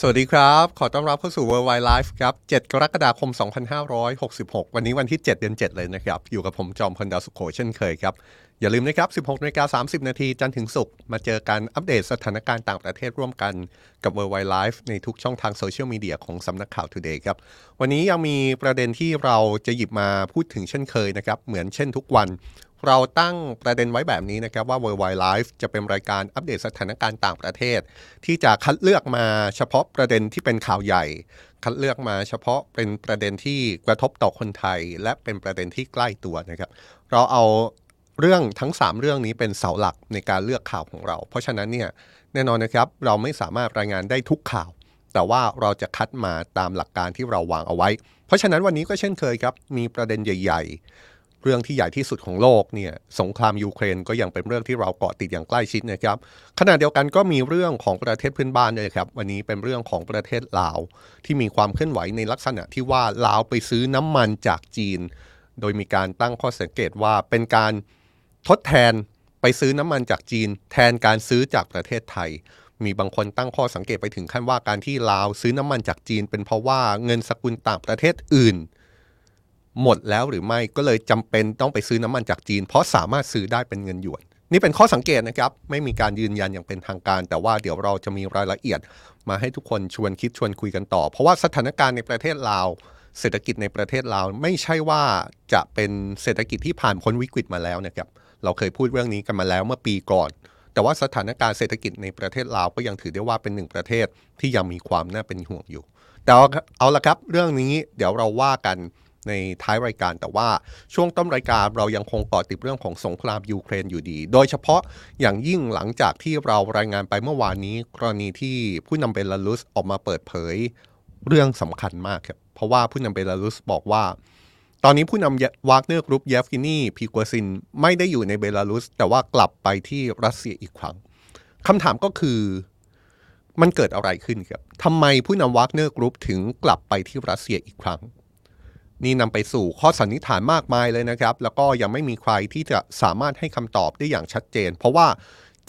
สวัสดีครับ ขอต้อนรับเข้าสู่ World Wide Life ครับ 7 กรกฎาคม 2566 วันนี้วันที่ 7 เดือน 7 เลยนะครับ อยู่กับผมจอมพลดาวสุขโขเช่นเคยครับ อย่าลืมนะครับ 16นาฬิกา30 นาทีจันทร์ถึงศุกร์มาเจอกันอัปเดตสถานการณ์ต่างประเทศร่วมกันกับ World Wide Life ในทุกช่องทางโซเชียลมีเดียของสำนักข่าว Today ครับ วันนี้ยังมีประเด็นที่เราจะหยิบมาพูดถึงเช่นเคยนะครับ เหมือนเช่นทุกวัน เราตั้งประเด็นไว้แบบนี้นะครับว่า World Wide Life จะเป็นรายการอัปเดตสถานการณ์ต่างประเทศ ที่จะคัดเลือกมาเฉพาะประเด็นที่เป็นข่าวใหญ่ คัดเลือกมาเฉพาะเป็นประเด็นที่กระทบต่อคนไทย และเป็นประเด็นที่ใกล้ตัวนะครับ เราเอาเรื่องทั้ง 3 เรื่องนี้เป็นเสาหลักในการเลือกข่าวของเรา เพราะฉะนั้นเนี่ยแน่นอนนะครับเราไม่สามารถรายงานได้ทุกข่าว แต่ว่าเราจะคัดมาตามหลักการที่เราวางเอาไว้ เพราะฉะนั้นวันนี้ก็เช่นเคยครับมีประเด็นใหญ่ ๆ เรื่องที่ใหญ่ที่สุดของโลกเนี่ยสงครามยูเครนก็ยังเป็นเรื่องที่เราเกาะติดอย่างใกล้ชิดนะครับขณะเดียวกันก็มีเรื่องของประเทศเพื่อนบ้านด้วยครับวันนี้เป็นเรื่องของประเทศลาว ที่มีความเคลื่อนไหวในลักษณะที่ว่าลาวไปซื้อน้ำมันจากจีน โดยมีการตั้งข้อสังเกตว่าเป็นการทดแทนไปซื้อน้ำมันจากจีน แทนการซื้อจากประเทศไทย มีบางคนตั้งข้อสังเกตไปถึงขั้นว่าการที่ลาวซื้อน้ำมันจากจีน เป็นเพราะว่าเงินสกุลต่างประเทศอื่น หมดแล้วหรือไม่ก็เลยจำเป็นต้องไปซื้อน้ำมันจากจีน เพราะสามารถซื้อได้เป็นเงินหยวน นี่เป็นข้อสังเกตนะครับ ไม่มีการยืนยันอย่างเป็นทางการ แต่ว่าเดี๋ยวเราจะมีรายละเอียด มาให้ทุกคนชวนคิดชวนคุยกันต่อ เพราะว่าสถานการณ์ในประเทศลาวเศรษฐกิจในประเทศลาวไม่ใช่ว่าจะเป็นเศรษฐกิจที่ผ่านพ้นวิกฤตมาแล้วนะครับเราเคยพูดเรื่องนี้กันมาแล้วเมื่อปีก่อน แต่ว่าสถานการณ์เศรษฐกิจในประเทศลาวก็ยังถือได้ว่าเป็นหนึ่งประเทศที่ยังมีความน่าเป็นห่วงอยู่ แต่เอาเอาละครับเรื่องนี้เดี๋ยวเราว่ากัน ในท้ายรายการ แต่ว่าช่วงต้นรายการเรายังคงเกาะติดเรื่องของสงครามยูเครนอยู่ดี โดยเฉพาะอย่างยิ่งหลังจากที่เรารายงานไปเมื่อวานนี้ กรณีที่ผู้นำเบลารุสออกมาเปิดเผยเรื่องสำคัญมากครับเพราะว่าผู้นำเบลารุสบอกว่า ตอนนี้ผู้นำวากเนอร์กรุ๊ปเยฟเกนีพริโกซินไม่ได้อยู่ในเบลารุส แต่ว่ากลับไปที่รัสเซียอีกครั้งคำถามก็คือมันเกิดอะไรขึ้นครับทำไมผู้นำวากเนอร์กรุ๊ปถึงกลับไปที่รัสเซียอีกครั้ง นี่นำไปสู่ข้อสันนิษฐานมากมายเลยนะครับ แล้วก็ยังไม่มีใครที่จะสามารถให้คำตอบได้อย่างชัดเจน เพราะว่า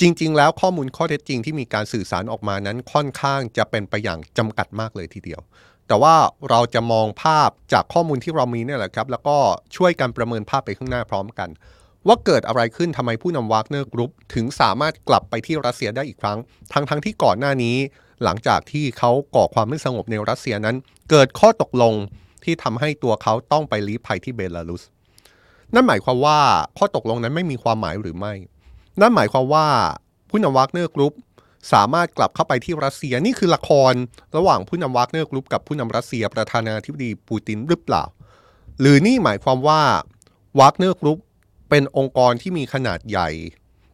จริง ๆ แล้วข้อมูลข้อเท็จจริงที่มีการสื่อสารออกมานั้นค่อนข้างจะเป็นไปอย่างจำกัดมากเลยทีเดียว แต่ว่าเราจะมองภาพจากข้อมูลที่เรามีเนี่ยแหละครับ แล้วก็ช่วยกันประเมินภาพไปข้างหน้าพร้อมกัน ว่าเกิดอะไรขึ้นทำไมผู้นำวากเนอร์กรุ๊ปถึงสามารถกลับไปที่รัสเซียได้อีกครั้ง ทั้งๆที่ก่อนหน้านี้ หลังจากที่เขาก่อความไม่สงบในรัสเซียนั้น เกิดข้อตกลง ที่ทำให้ตัวเขาต้องไปลี้ภัยที่เบลารุส นั่นหมายความว่าข้อตกลงนั้นไม่มีความหมายหรือไม่ นั่นหมายความว่าผู้นำวากเนอร์กรุ๊ปสามารถกลับเข้าไปที่รัสเซียนี่คือละคร ระหว่างผู้นำวากเนอร์กรุ๊ปกับผู้นำรัสเซียประธานาธิบดีปูตินหรือเปล่า หรือนี่หมายความว่าวากเนอร์กรุ๊ปเป็นองค์กรที่มีขนาดใหญ่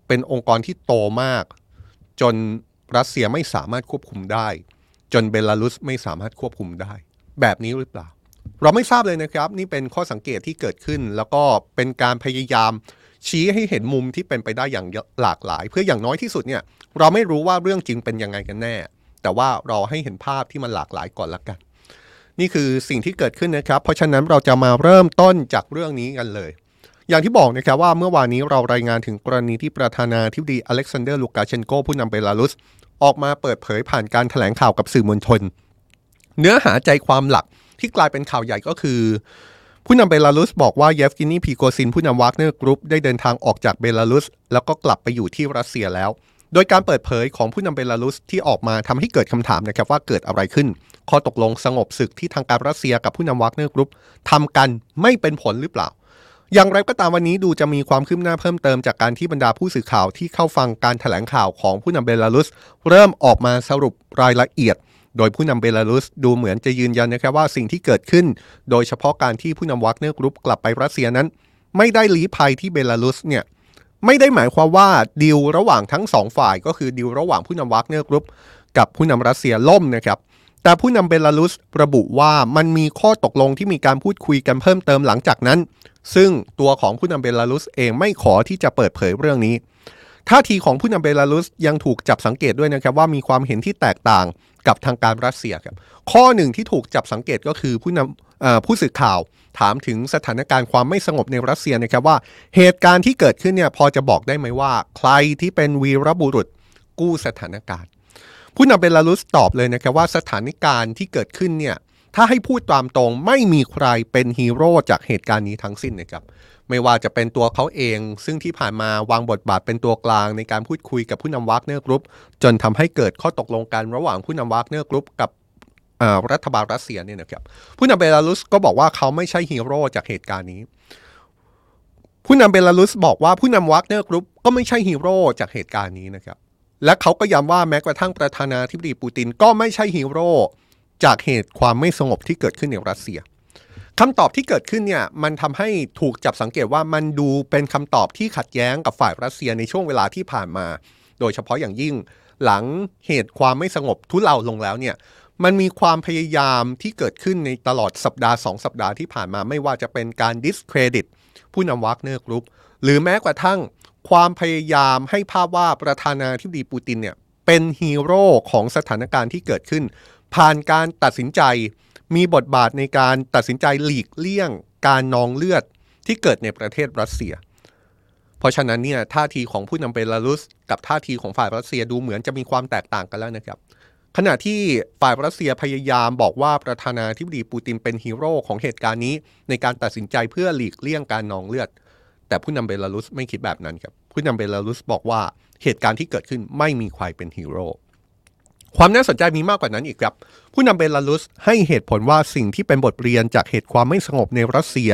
เป็นองค์กรที่โตมาก จนรัสเซียไม่สามารถควบคุมได้ จนเบลารุสไม่สามารถควบคุมได้ แบบนี้หรือเปล่า เราไม่ทราบเลยนะครับ นี่เป็นข้อสังเกตที่เกิดขึ้น แล้วก็เป็นการพยายามชี้ให้เห็นมุมที่เป็นไปได้อย่างหลากหลาย เพื่ออย่างน้อยที่สุดเนี่ยเราไม่รู้ว่าเรื่องจริงเป็นยังไงกันแน่ แต่ว่าเราให้เห็นภาพที่มันหลากหลายก่อนละกัน นี่คือสิ่งที่เกิดขึ้นนะครับ เพราะฉะนั้นเราจะมาเริ่มต้นจากเรื่องนี้กันเลย อย่างที่บอกนะครับว่าเมื่อวานนี้เรารายงานถึงกรณีที่ประธานาธิบดีอเล็กซานเดอร์ลูกาเชนโกผู้นำเบลารุส ออกมาเปิดเผยผ่านการแถลงข่าวกับสื่อมวลชน เนื้อหาใจความหลัก ที่กลายเป็นข่าวใหญ่ก็คือ ผู้นำเบลารุสบอกว่าเยฟเกนีพริโกซินผู้นำวากเนอร์กรุ๊ปได้เดินทางออกจากเบลารุส แล้วก็กลับไปอยู่ที่รัสเซียแล้ว โดยการเปิดเผยของผู้นำเบลารุสที่ออกมาทำให้เกิดคำถามนะครับว่าเกิดอะไรขึ้น ข้อตกลงสงบศึกที่ทางการรัสเซียกับผู้นำวากเนอร์กรุ๊ปทำกันไม่เป็นผลหรือเปล่าอย่างไรก็ตามวันนี้ดูจะมีความคืบหน้าเพิ่มเติมจากการที่บรรดาผู้สื่อข่าวที่เข้าฟังการแถลงข่าวของผู้นำเบลารุส เริ่มออกมาสรุปรายละเอียด โดยผู้นำเบลารุสดูเหมือนจะยืนยันนะครับว่าสิ่งที่เกิดขึ้น โดยเฉพาะการที่ผู้นำวากเนอร์กรุ๊ปกลับไปรัสเซียนั้น ไม่ได้ลี้ภัยที่เบลารุสเนี่ยไม่ได้หมายความว่าดีลระหว่างทั้งสองฝ่ายก็คือดีลระหว่างผู้นำวากเนอร์กรุ๊ปกับผู้นำรัสเซียล่มนะครับแต่ผู้นำเบลารุสระบุว่ามันมีข้อตกลงที่มีการพูดคุยกันเพิ่มเติมหลังจากนั้น ซึ่งตัวของผู้นำเบลารุสเองไม่ขอที่จะเปิดเผยเรื่องนี้ท่าทีของผู้นำเบลารุสยังถูกจับสังเกตด้วยนะครับว่ามีความเห็นที่แตกต่าง กับทางการรัสเซียครับข้อหนึ่งที่ถูกจับสังเกตก็คือผู้นำผู้สื่อข่าวถามถึงสถานการณ์ความไม่สงบในรัสเซียนะครับว่าเหตุการณ์ที่เกิดขึ้นเนี่ยพอจะบอกได้ไหมว่า ใครที่เป็นวีรบุรุษกู้สถานการณ์ ผู้นำเบลารุสตอบเลยนะครับว่าสถานการณ์ที่เกิดขึ้นเนี่ยถ้าให้พูดตามตรงไม่มีใครเป็นฮีโร่จากเหตุการณ์นี้ทั้งสิ้นนะครับ ไม่ว่าจะเป็นตัวเขาเอง ซึ่งที่ผ่านมาวางบทบาทเป็นตัวกลางในการพูดคุยกับผู้นำวากเนอร์กรุ๊ปจนทำให้เกิดข้อตกลงกันระหว่างผู้นำวากเนอร์กรุ๊ปกับรัฐบาลรัสเซียเนี่ยนะครับผู้นำเบลารุสก็บอกว่าเขาไม่ใช่ฮีโร่จากเหตุการณ์นี้ ผู้นำเบลารุสบอกว่าผู้นำวากเนอร์กรุ๊ปก็ไม่ใช่ฮีโร่จากเหตุการณ์นี้นะครับและเขาก็ย้ำว่าแม้กระทั่งประธานาธิบดีปูตินก็ไม่ใช่ฮีโร่จากเหตุความไม่สงบที่เกิดขึ้นในรัสเซีย คำตอบที่เกิดขึ้นเนี่ยมันทำให้ถูกจับสังเกตว่ามันดูเป็นคำตอบที่ขัดแย้งกับฝ่ายรัสเซียในช่วงเวลาที่ผ่านมา โดยเฉพาะอย่างยิ่งหลังเหตุความไม่สงบทุเลาลงแล้วเนี่ยมันมีความพยายามที่เกิดขึ้นในตลอดสัปดาห์ 2 สัปดาห์ที่ผ่านมาไม่ว่าจะเป็นการดิสเครดิตผู้นำวากเนอร์กรุ๊ปหรือแม้กระทั่งความพยายามให้ภาพว่าประธานาธิบดีปูตินเนี่ยเป็นฮีโร่ของสถานการณ์ที่เกิดขึ้น ผ่านการตัดสินใจ มีบทบาทในการตัดสินใจหลีกเลี่ยง การนองเลือดที่เกิดในประเทศรัสเซีย เพราะฉะนั้นเนี่ยท่าทีของผู้นำเบลารุส กับท่าทีของฝ่ายรัสเซียดูเหมือนจะมีความแตกต่างกันแล้วนะครับ ขณะที่ฝ่ายรัสเซียพยายามบอกว่าประธานาธิบดีปูตินเป็นฮีโร่ของเหตุการณ์นี้ ในการตัดสินใจเพื่อหลีกเลี่ยงการนองเลือด แต่ผู้นำเบลารุสไม่คิดแบบนั้นครับผู้นำเบลารุสบอกว่าเหตุการณ์ที่เกิดขึ้นไม่มีใครเป็นฮีโร่ ความน่าสนใจมีมากกว่านั้นอีกครับ ผู้นำเบลารุสให้เหตุผลว่าสิ่งที่เป็นบทเรียนจากเหตุความไม่สงบในรัสเซีย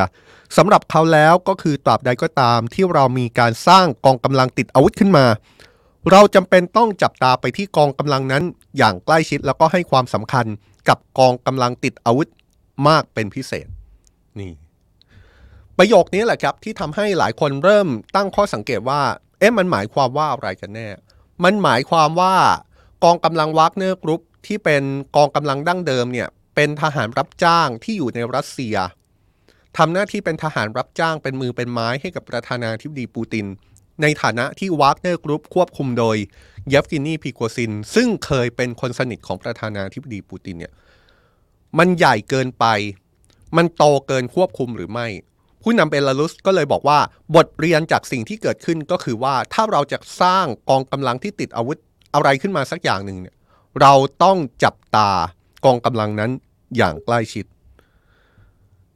สำหรับเขาแล้วก็คือตราบใดก็ตามที่เรามีการสร้างกองกำลังติดอาวุธขึ้นมา เราจำเป็นต้องจับตาไปที่กองกำลังนั้น อย่างใกล้ชิดแล้วก็ให้ความสำคัญกับกองกำลังติดอาวุธมากเป็นพิเศษนี่ประโยคนี้แหละครับที่ทำให้หลายคนเริ่มตั้งข้อสังเกตว่า เอ๊ะมันหมายความว่าอะไรกันแน่ มันหมายความว่า กองกำลังวากเนอร์กรุ๊ปที่เป็นกองกำลังดั้งเดิมเนี่ยเป็นทหารรับจ้างที่อยู่ในรัสเซียทำหน้าที่เป็นทหารรับจ้างเป็นมือเป็นไม้ให้กับประธานาธิบดีปูติน ในฐานะที่วากเนอร์กรุ๊ปควบคุมโดยเยฟเกนีพรีโกซิน ซึ่งเคยเป็นคนสนิทของประธานาธิบดีปูตินเนี่ยมันใหญ่เกินไป มันโตเกินควบคุมหรือไม่ ผู้นำเบลารุสก็เลยบอกว่าบทเรียนจากสิ่งที่เกิดขึ้นก็คือว่าถ้าเราจะสร้างกองกำลังที่ติดอาวุธ อะไรขึ้นมาสักอย่างหนึ่งเนี่ยเราต้องจับตากองกำลังนั้นอย่างใกล้ชิด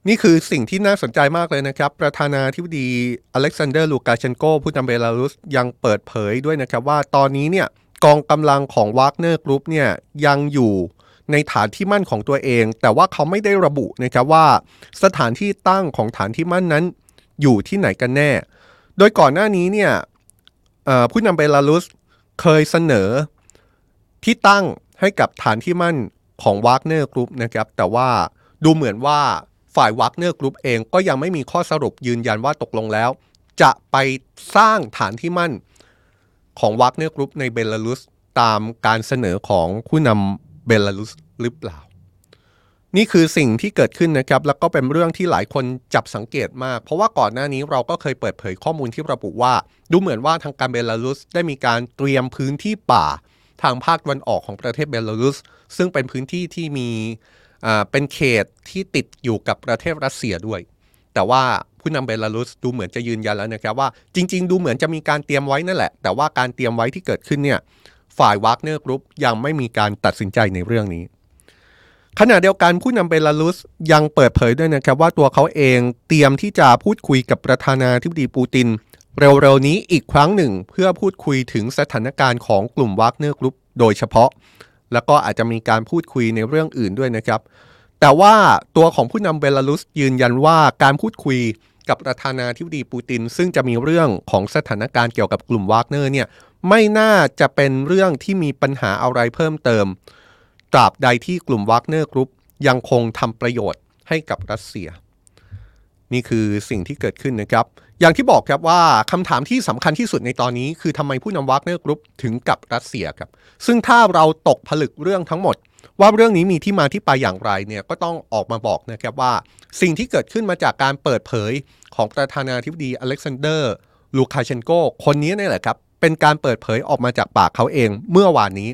นี่คือสิ่งที่น่าสนใจมากเลยนะครับ ประธานาธิบดีอเล็กซานเดอร์ลูกาเชนโกผู้นำเบลารุสยังเปิดเผยด้วยนะครับว่าตอนนี้เนี่ยกองกำลังของวากเนอร์กรุ๊ปเนี่ยยังอยู่ในฐานที่มั่นของตัวเอง แต่ว่าเขาไม่ได้ระบุนะครับว่าสถานที่ตั้งของฐานที่มั่นนั้นอยู่ที่ไหนกันแน่ โดยก่อนหน้านี้เนี่ยผู้นำเบลารุส เคยเสนอที่ตั้งให้กับฐานที่มั่นของวากเนอร์กรุ๊ปนะครับ แต่ว่าดูเหมือนว่าฝ่ายวากเนอร์กรุ๊ปเองก็ยังไม่มีข้อสรุปยืนยันว่าตกลงแล้ว จะไปสร้างฐานที่มั่นของวากเนอร์กรุ๊ปในเบลารุสตามการเสนอของผู้นำเบลารุสหรือเปล่า นี่คือสิ่งที่เกิดขึ้นนะครับ แล้วก็เป็นเรื่องที่หลายคนจับสังเกตมาก เพราะว่าก่อนหน้านี้เราก็เคยเปิดเผยข้อมูลที่ระบุว่า ดูเหมือนว่าทางการเบลารุสได้มีการเตรียมพื้นที่ป่า ทางภาคตะวันออกของประเทศเบลารุส ซึ่งเป็นพื้นที่ที่มีเป็นเขตที่ติดอยู่กับประเทศรัสเซียด้วย แต่ว่าผู้นำเบลารุสดูเหมือนจะยืนยันแล้วนะครับว่าจริง ๆ ดูเหมือนจะมีการเตรียมไว้นั่นแหละ แต่ว่าการเตรียมไว้ที่เกิดขึ้นเนี่ยฝ่ายวากเนอร์กรุ๊ปยังไม่มีการตัดสินใจในเรื่องนี้ ขณะเดียวกันผู้นำเบลารุสยังเปิดเผยด้วยนะครับว่าตัวเขาเองเตรียมที่จะพูดคุยกับประธานาธิบดีปูติน เร็วๆนี้อีกครั้งหนึ่ง เพื่อพูดคุยถึงสถานการณ์ของกลุ่มวากเนอร์กรุ๊ปโดยเฉพาะ แล้วก็อาจจะมีการพูดคุยในเรื่องอื่นด้วยนะครับ แต่ว่าตัวของผู้นำเบลารุสยืนยันว่าการพูดคุยกับประธานาธิบดีปูติน ซึ่งจะมีเรื่องของสถานการณ์เกี่ยวกับกลุ่มวากเนอร์เนี่ยไม่น่าจะเป็นเรื่องที่มีปัญหาอะไรเพิ่มเติม ตราบใดที่กลุ่มวากเนอร์กรุ๊ปยังคงทำประโยชน์ให้กับรัสเซีย นี่คือสิ่งที่เกิดขึ้นนะครับ อย่างที่บอกครับว่าคำถามที่สำคัญที่สุดในตอนนี้ คือทำไมผู้นำวากเนอร์กรุ๊ปถึงกลับรัสเซียครับ ซึ่งถ้าเราตกผลึกเรื่องทั้งหมด ว่าเรื่องนี้มีที่มาที่ไปอย่างไรเนี่ยก็ต้องออกมาบอกนะครับว่า สิ่งที่เกิดขึ้นมาจากการเปิดเผยของประธานาธิบดีอเล็กซานเดอร์ ลูคาเชนโกคนนี้นี่แหละครับเป็นการเปิดเผยออกมาจากปากเขาเองเมื่อวานนี้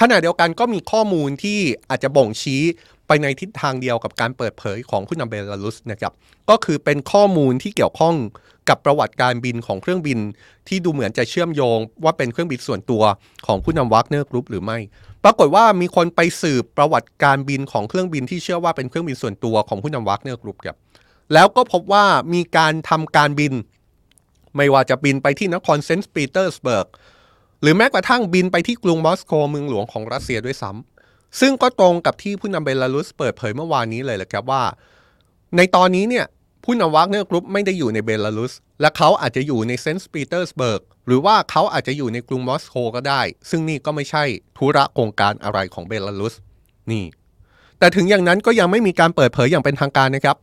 ขณะเดียวกันก็มีข้อมูลที่อาจจะบ่งชี้ไปในทิศทางเดียวกับการเปิดเผยของผู้นำเบลารุสนะครับ ก็คือเป็นข้อมูลที่เกี่ยวข้องกับประวัติการบินของเครื่องบิน ที่ดูเหมือนจะเชื่อมโยง ว่าเป็นเครื่องบินส่วนตัวของผู้นำวักเนอร์กรุ๊ปหรือไม่ ปรากฏว่ามีคนไปสืบประวัติการบินของเครื่องบินที่เชื่อว่าเป็นเครื่องบินส่วนตัวของผู้นำวักเนอร์กรุ๊ปครับ แล้วก็พบว่ามีการทำการบิน ไม่ว่าจะบินไปที่นครเซนต์ปีเตอร์สเบิร์ก หรือแม้กระทั่งบินไปที่กรุงมอสโกเมืองหลวงของรัสเซียด้วยซ้ำซึ่งก็ตรงกับที่ผู้นำเบลารุสเปิดเผยเมื่อวานนี้เลยแหละครับว่า ในตอนนี้เนี่ยผู้นำวักเนอร์กรุ๊ปไม่ได้อยู่ในเบลารุส และเขาอาจจะอยู่ในเซนต์ปีเตอร์สเบิร์กหรือว่าเขาอาจจะอยู่ในกรุงมอสโกก็ได้ ซึ่งนี่ก็ไม่ใช่ธุระโครงการอะไรของเบลารุสนี่ แต่ถึงอย่างนั้นก็ยังไม่มีการเปิดเผยอย่างเป็นทางการนะครับ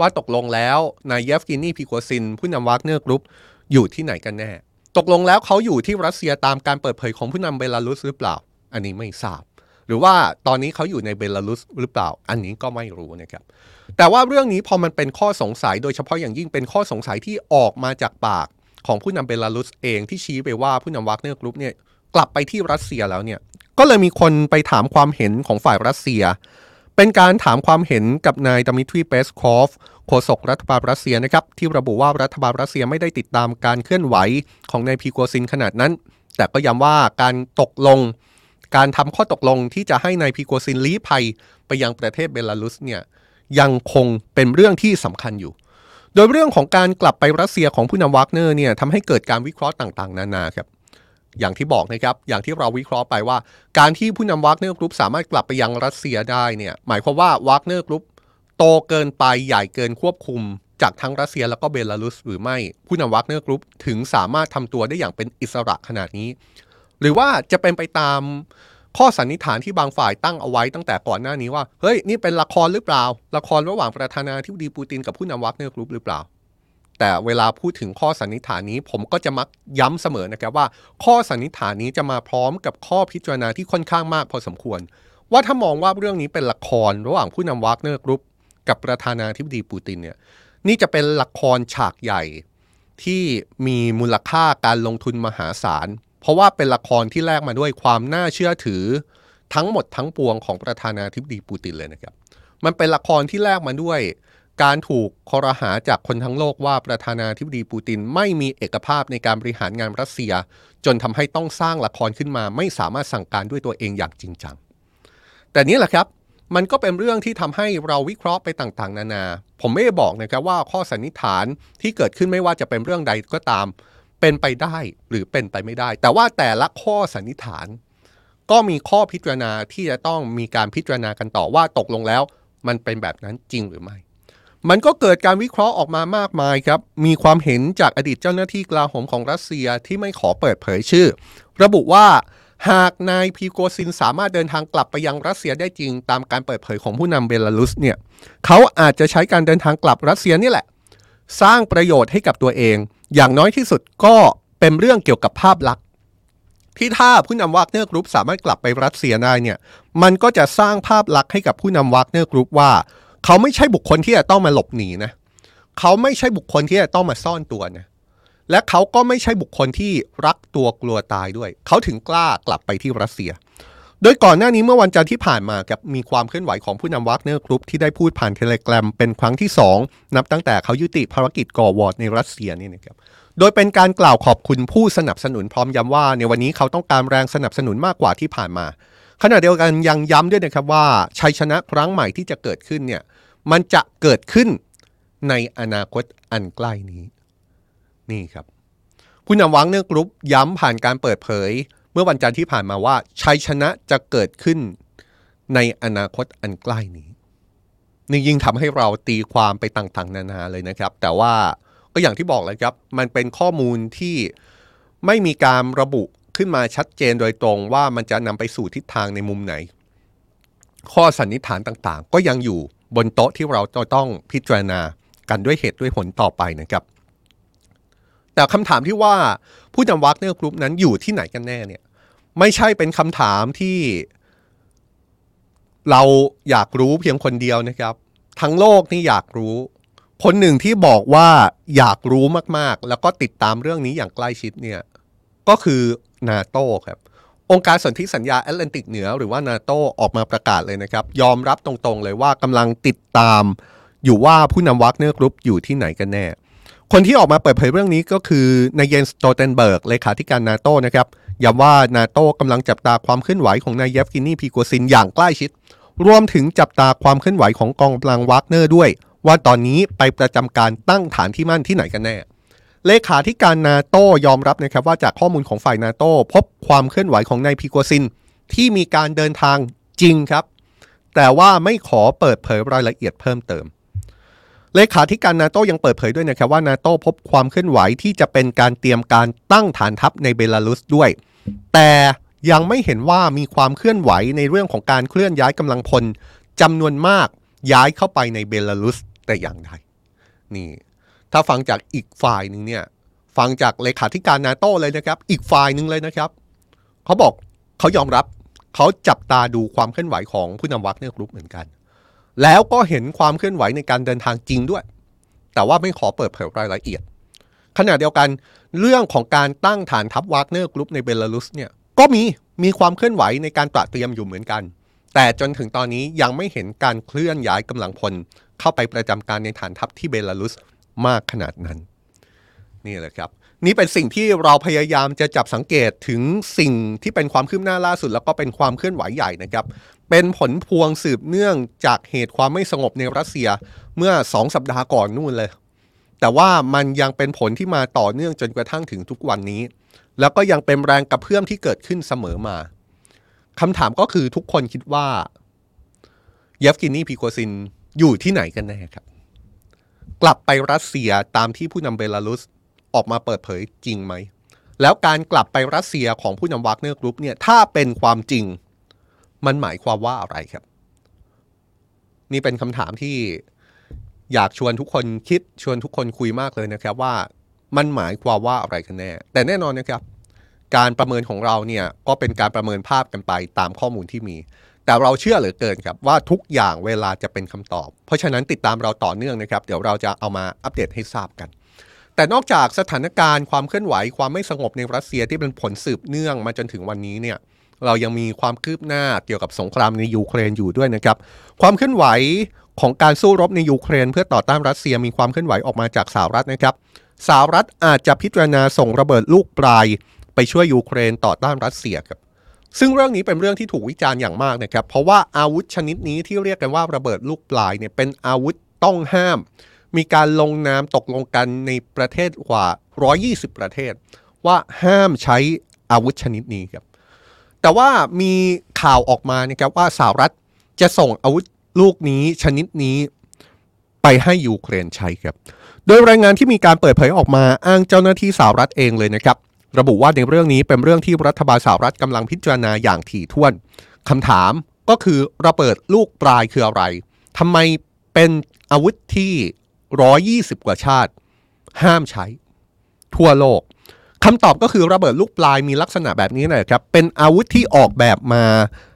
ว่าตกลงแล้วนายเยฟเกนีพรีโกซิน ผู้นำวักเนอร์กรุ๊ปอยู่ที่ไหนกันแน่ ตกลงแล้วเขาอยู่ที่รัสเซียตามการเปิดเผยของผู้นำเบลารุสหรือเปล่า อันนี้ไม่ทราบ หรือว่าตอนนี้เขาอยู่ในเบลารุสหรือเปล่า อันนี้ก็ไม่รู้นะครับแต่ว่าเรื่องนี้พอมันเป็นข้อสงสัยโดยเฉพาะอย่างยิ่งเป็นข้อสงสัยที่ออกมาจากปากของผู้นำเบลารุสเองที่ชี้ไปว่าผู้นำวักเนอร์กรุ๊ปเนี่ยกลับไปที่รัสเซียแล้วเนี่ยก็เลยมีคนไปถามความเห็นของฝ่ายรัสเซีย เป็นการถามความเห็นกับนายดมิทรีเปสคอฟโฆษกรัฐบาลรัสเซียนะครับที่ระบุว่ารัฐบาลรัสเซียไม่ได้ติดตามการเคลื่อนไหวของนายพรีโกซินขนาดนั้น แต่ก็ย้ำว่าการตกลง การทำข้อตกลงที่จะให้นายพรีโกซินลี้ภัยไปยังประเทศเบลารุสเนี่ยยังคงเป็นเรื่องที่สำคัญอยู่ โดยเรื่องของการกลับไปรัสเซียของผู้นำวากเนอร์เนี่ยทำให้เกิดการวิเคราะห์ต่าง ๆ นานาครับ อย่างที่บอกนะครับ อย่างที่เราวิเคราะห์ไปว่า การที่ผู้นำวากเนอร์กรุ๊ปสามารถกลับไปยังรัสเซียได้เนี่ยหมายความว่าวากเนอร์กรุ๊ปโตเกินไปใหญ่เกินควบคุม จากทั้งรัสเซียแล้วก็เบลารุสหรือไม่ผู้นำวากเนอร์กรุ๊ปถึงสามารถทำตัวได้อย่างเป็นอิสระขนาดนี้ หรือว่าจะเป็นไปตามข้อสันนิษฐานที่บางฝ่ายตั้งเอาไว้ตั้งแต่ก่อนหน้านี้ว่า เฮ้ย นี่เป็นละครหรือเปล่า ละครระหว่างประธานาธิบดีปูตินกับผู้นำวักเนอร์กรุ๊ปหรือเปล่า แต่เวลาพูดถึงข้อสันนิษฐานนี้ผมก็จะมักย้ำเสมอนะครับว่า ข้อสันนิษฐานนี้จะมาพร้อมกับข้อพิจารณาที่ค่อนข้างมากพอสมควร ว่าถ้ามองว่าเรื่องนี้เป็นละครระหว่างผู้นำวักเนอร์กรุ๊ปกับประธานาธิบดีปูตินเนี่ยนี่จะเป็นละครฉากใหญ่ที่มีมูลค่าการลงทุนมหาศาล เพราะว่าเป็นละครที่แลกมาด้วยความน่าเชื่อถือ ทั้งหมดทั้งปวงของประธานาธิบดีปูตินเลยนะครับ มันเป็นละครที่แลกมาด้วย การถูกคอรหาจากคนทั้งโลกว่าประธานาธิบดีปูตินไม่มีเอกภาพในการบริหารงานรัสเซีย จนทำให้ต้องสร้างละครขึ้นมา ไม่สามารถสั่งการด้วยตัวเองอย่างจริงจัง แต่นี่แหละครับ มันก็เป็นเรื่องที่ทำให้เราวิเคราะห์ไปต่างๆ นานา ผมไม่ได้บอกนะครับว่าข้อสันนิษฐานที่เกิดขึ้นไม่ว่าจะเป็นเรื่องใดก็ตาม เป็นไปได้หรือเป็นไปไม่ได้ แต่ว่าแต่ละข้อสันนิษฐาน ก็มีข้อพิจารณาที่จะต้องมีการพิจารณากันต่อว่าตกลงแล้ว มันเป็นแบบนั้นจริงหรือไม่ มันก็เกิดการวิเคราะห์ออกมามากมายครับ มีความเห็นจากอดีตเจ้าหน้าที่กลาโหมของรัสเซียที่ไม่ขอเปิดเผยชื่อ ระบุว่าหากนายพีโกซินสามารถเดินทางกลับไปยังรัสเซียได้จริง ตามการเปิดเผยของผู้นำเบลารุสเนี่ยเขาอาจจะใช้การเดินทางกลับรัสเซียนี่แหละ สร้างประโยชน์ให้กับตัวเอง อย่างน้อยที่สุดก็เป็นเรื่องเกี่ยวกับภาพลักษณ์ที่ถ้าผู้นำวากเนอร์กรุ๊ปสามารถกลับไปรัสเซียได้เนี่ยมันก็จะสร้างภาพลักษณ์ให้กับผู้นำวากเนอร์กรุ๊ปว่า เขาไม่ใช่บุคคลที่จะต้องมาหลบหนีนะเขาไม่ใช่บุคคลที่จะต้องมาซ่อนตัวนะและเขาก็ไม่ใช่บุคคลที่รักตัวกลัวตายด้วย เขาถึงกล้ากลับไปที่รัสเซีย โดยก่อนหน้านี้เมื่อวันจันทร์ที่ผ่านมาครับมีความเคลื่อนไหวของผู้นำวากเนอร์กรุ๊ปที่ได้พูดผ่านเทเลแกรมเป็นครั้งที่ 2 นับตั้งแต่เขายุติภารกิจก่อหวอดในรัสเซียนี่นะครับโดยเป็นการกล่าวขอบคุณผู้สนับสนุนพร้อมย้ำว่า ในวันนี้เขาต้องการแรงสนับสนุนมากกว่าที่ผ่านมา ขณะเดียวกันยังย้ำด้วยนะครับว่าชัยชนะครั้งใหม่ที่จะเกิดขึ้นเนี่ยมันจะเกิดขึ้นในอนาคตอันใกล้นี้นี่ครับ ผู้นำวากเนอร์กรุ๊ปย้ำผ่านการเปิดเผย เมื่อวันจันทร์ที่ผ่านมาว่าชัยชนะจะเกิดขึ้นในอนาคตอันใกล้นี้ นี่ยิ่งทำให้เราตีความไปต่างๆ นานาเลยนะครับ แต่ว่าก็อย่างที่บอกเลยครับ มันเป็นข้อมูลที่ไม่มีการระบุ ขึ้นมาชัดเจนโดยตรงว่ามันจะนำไปสู่ทิศทางในมุมไหน ข้อสันนิษฐานต่างๆ ก็ยังอยู่บนโต๊ะที่เราจะต้องพิจารณากันด้วยเหตุด้วยผลต่อไปนะครับ แต่คำถามที่ว่าผู้นำวากเนอร์กรุ๊ปนั้นอยู่ที่ไหนกันแน่เนี่ยไม่ใช่เป็นคำถามที่เราอยากรู้เพียงคนเดียวนะครับ ทั้งโลกนี่อยากรู้ คนหนึ่งที่บอกว่าอยากรู้มากๆ แล้วก็ติดตามเรื่องนี้อย่างใกล้ชิดเนี่ยก็คือ นาโต้ครับองค์การสนธิสัญญาแอตแลนติกเหนือ หรือว่านาโตออกมาประกาศเลยนะครับ ยอมรับตรงๆเลยว่ากำลังติดตามอยู่ว่าผู้นำวากเนอร์กรุ๊ปอยู่ที่ไหนกันแน่ คนที่ออกมาเปิดเผยเรื่องนี้ก็คือนายเยนส์ สโตลเทนเบิร์กเลขาธิการนาโตนะครับย้ำว่านาโตกำลังจับตาความเคลื่อนไหวของนายเยฟเกนี พรีโกซินอย่างใกล้ชิด รวมถึงจับตาความเคลื่อนไหวของกองกำลังวากเนอร์ด้วย ว่าตอนนี้ไปประจำการตั้งฐานที่มั่นที่ไหนกันแน่ เลขาธิการนาโตยอมรับนะครับว่าจากข้อมูลของฝ่ายนาโตพบความเคลื่อนไหวของนายพรีโกซิน ที่มีการเดินทางจริงครับ แต่ว่าไม่ขอเปิดเผยรายละเอียดเพิ่มเติม เลขาธิการนาโตยังเปิดเผยด้วยนะครับว่านาโตพบความเคลื่อนไหวที่จะเป็นการเตรียมการตั้งฐานทัพในเบลารุสด้วย แต่ยังไม่เห็นว่ามีความเคลื่อนไหวในเรื่องของการเคลื่อนย้ายกำลังพลจำนวนมากย้ายเข้าไปในเบลารุสแต่อย่างใดนี่ ถ้าฟังจากอีกฝ่ายหนึ่งเนี่ยฟังจากเลขาธิการนาโต้เลยนะครับ อีกฝ่ายหนึ่งเลยนะครับเขาบอกเขายอมรับเขาจับตาดูความเคลื่อนไหวของผู้นำวากเนอร์กรุ๊ปเหมือนกัน แล้วก็เห็นความเคลื่อนไหวในการเดินทางจริงด้วย แต่ว่าไม่ขอเปิดเผยรายละเอียดขณะเดียวกันเรื่องของการตั้งฐานทัพวากเนอร์กรุ๊ปในเบลารุสเนี่ยก็มีมีความเคลื่อนไหวในการตระเตรียมอยู่เหมือนกัน แต่จนถึงตอนนี้ยังไม่เห็นการเคลื่อนย้ายกำลังพล เข้าไปประจำการในฐานทัพที่เบลารุส มากขนาดนั้น นี่แหละครับ นี่เป็นสิ่งที่เราพยายามจะจับสังเกตถึงสิ่งที่เป็นความคืบหน้าล่าสุด แล้วก็เป็นความเคลื่อนไหวใหญ่นะครับ เป็นผลพวงสืบเนื่องจากเหตุความไม่สงบในรัสเซียเมื่อสองสัปดาห์ก่อนนู่นเลย แต่ว่ามันยังเป็นผลที่มาต่อเนื่องจนกระทั่งถึงทุกวันนี้ แล้วก็ยังเป็นแรงกระเพื่อมที่เกิดขึ้นเสมอมาคำถามก็คือทุกคนคิดว่าเยฟกินีพีโกซินอยู่ที่ไหนกันแน่ครับ กลับไปรัสเซียตามที่ผู้นำเบลารุสออกมาเปิดเผยจริงไหม แล้วการกลับไปรัสเซียของผู้นำวากเนอร์กรุ๊ปเนี่ยถ้าเป็นความจริง มันหมายความว่าอะไรครับ นี่เป็นคำถามที่อยากชวนทุกคนคิดชวนทุกคนคุยมากเลยนะครับว่ามันหมายความว่าอะไรกันแน่ แต่แน่นอนนะครับ การประเมินของเราเนี่ยก็เป็นการประเมินภาพกันไปตามข้อมูลที่มี แต่เราเชื่อเหลือเกินครับว่าทุกอย่างเวลาจะเป็นคำตอบ เพราะฉะนั้นติดตามเราต่อเนื่องนะครับ เดี๋ยวเราจะเอามาอัปเดตให้ทราบกัน แต่นอกจากสถานการณ์ความเคลื่อนไหวความไม่สงบในรัสเซียที่เป็นผลสืบเนื่องมาจนถึงวันนี้เนี่ยเรายังมีความคืบหน้าเกี่ยวกับสงครามในยูเครนอยู่ด้วยนะครับ ความเคลื่อนไหวของการสู้รบในยูเครน เพื่อต่อต้านรัสเซียมีความเคลื่อนไหวออกมาจากสหรัฐนะครับสหรัฐอาจจะพิจารณาส่งระเบิดลูกปลาย ไปช่วยยูเครนต่อต้านรัสเซียครับ ซึ่งเรื่องนี้เป็นเรื่องที่ถูกวิจารณ์อย่างมากนะครับ เพราะว่าอาวุธชนิดนี้ที่เรียกกันว่าระเบิดลูกปลายเนี่ยเป็นอาวุธต้องห้าม มีการลงนามตกลงกันในประเทศกว่า 120 ประเทศ ว่าห้ามใช้อาวุธชนิดนี้ครับ แต่ว่ามีข่าวออกมานะครับว่าสหรัฐจะส่งอาวุธลูกนี้ชนิดนี้ไปให้ยูเครนใช้ครับ โดยรายงานที่มีการเปิดเผยออกมาอ้างเจ้าหน้าที่สหรัฐเองเลยนะครับ ระบุว่าในเรื่องนี้เป็นเรื่องที่รัฐบาลสหรัฐกำลังพิจารณาอย่างถี่ถ้วนคำถามก็คือระเบิดลูกปลายคืออะไรทำไมเป็นอาวุธที่ 120 กว่าชาติ ห้ามใช้ ทั่วโลกคำตอบก็คือระเบิดลูกปลายมีลักษณะแบบนี้นะครับ เป็นอาวุธที่ออกแบบมา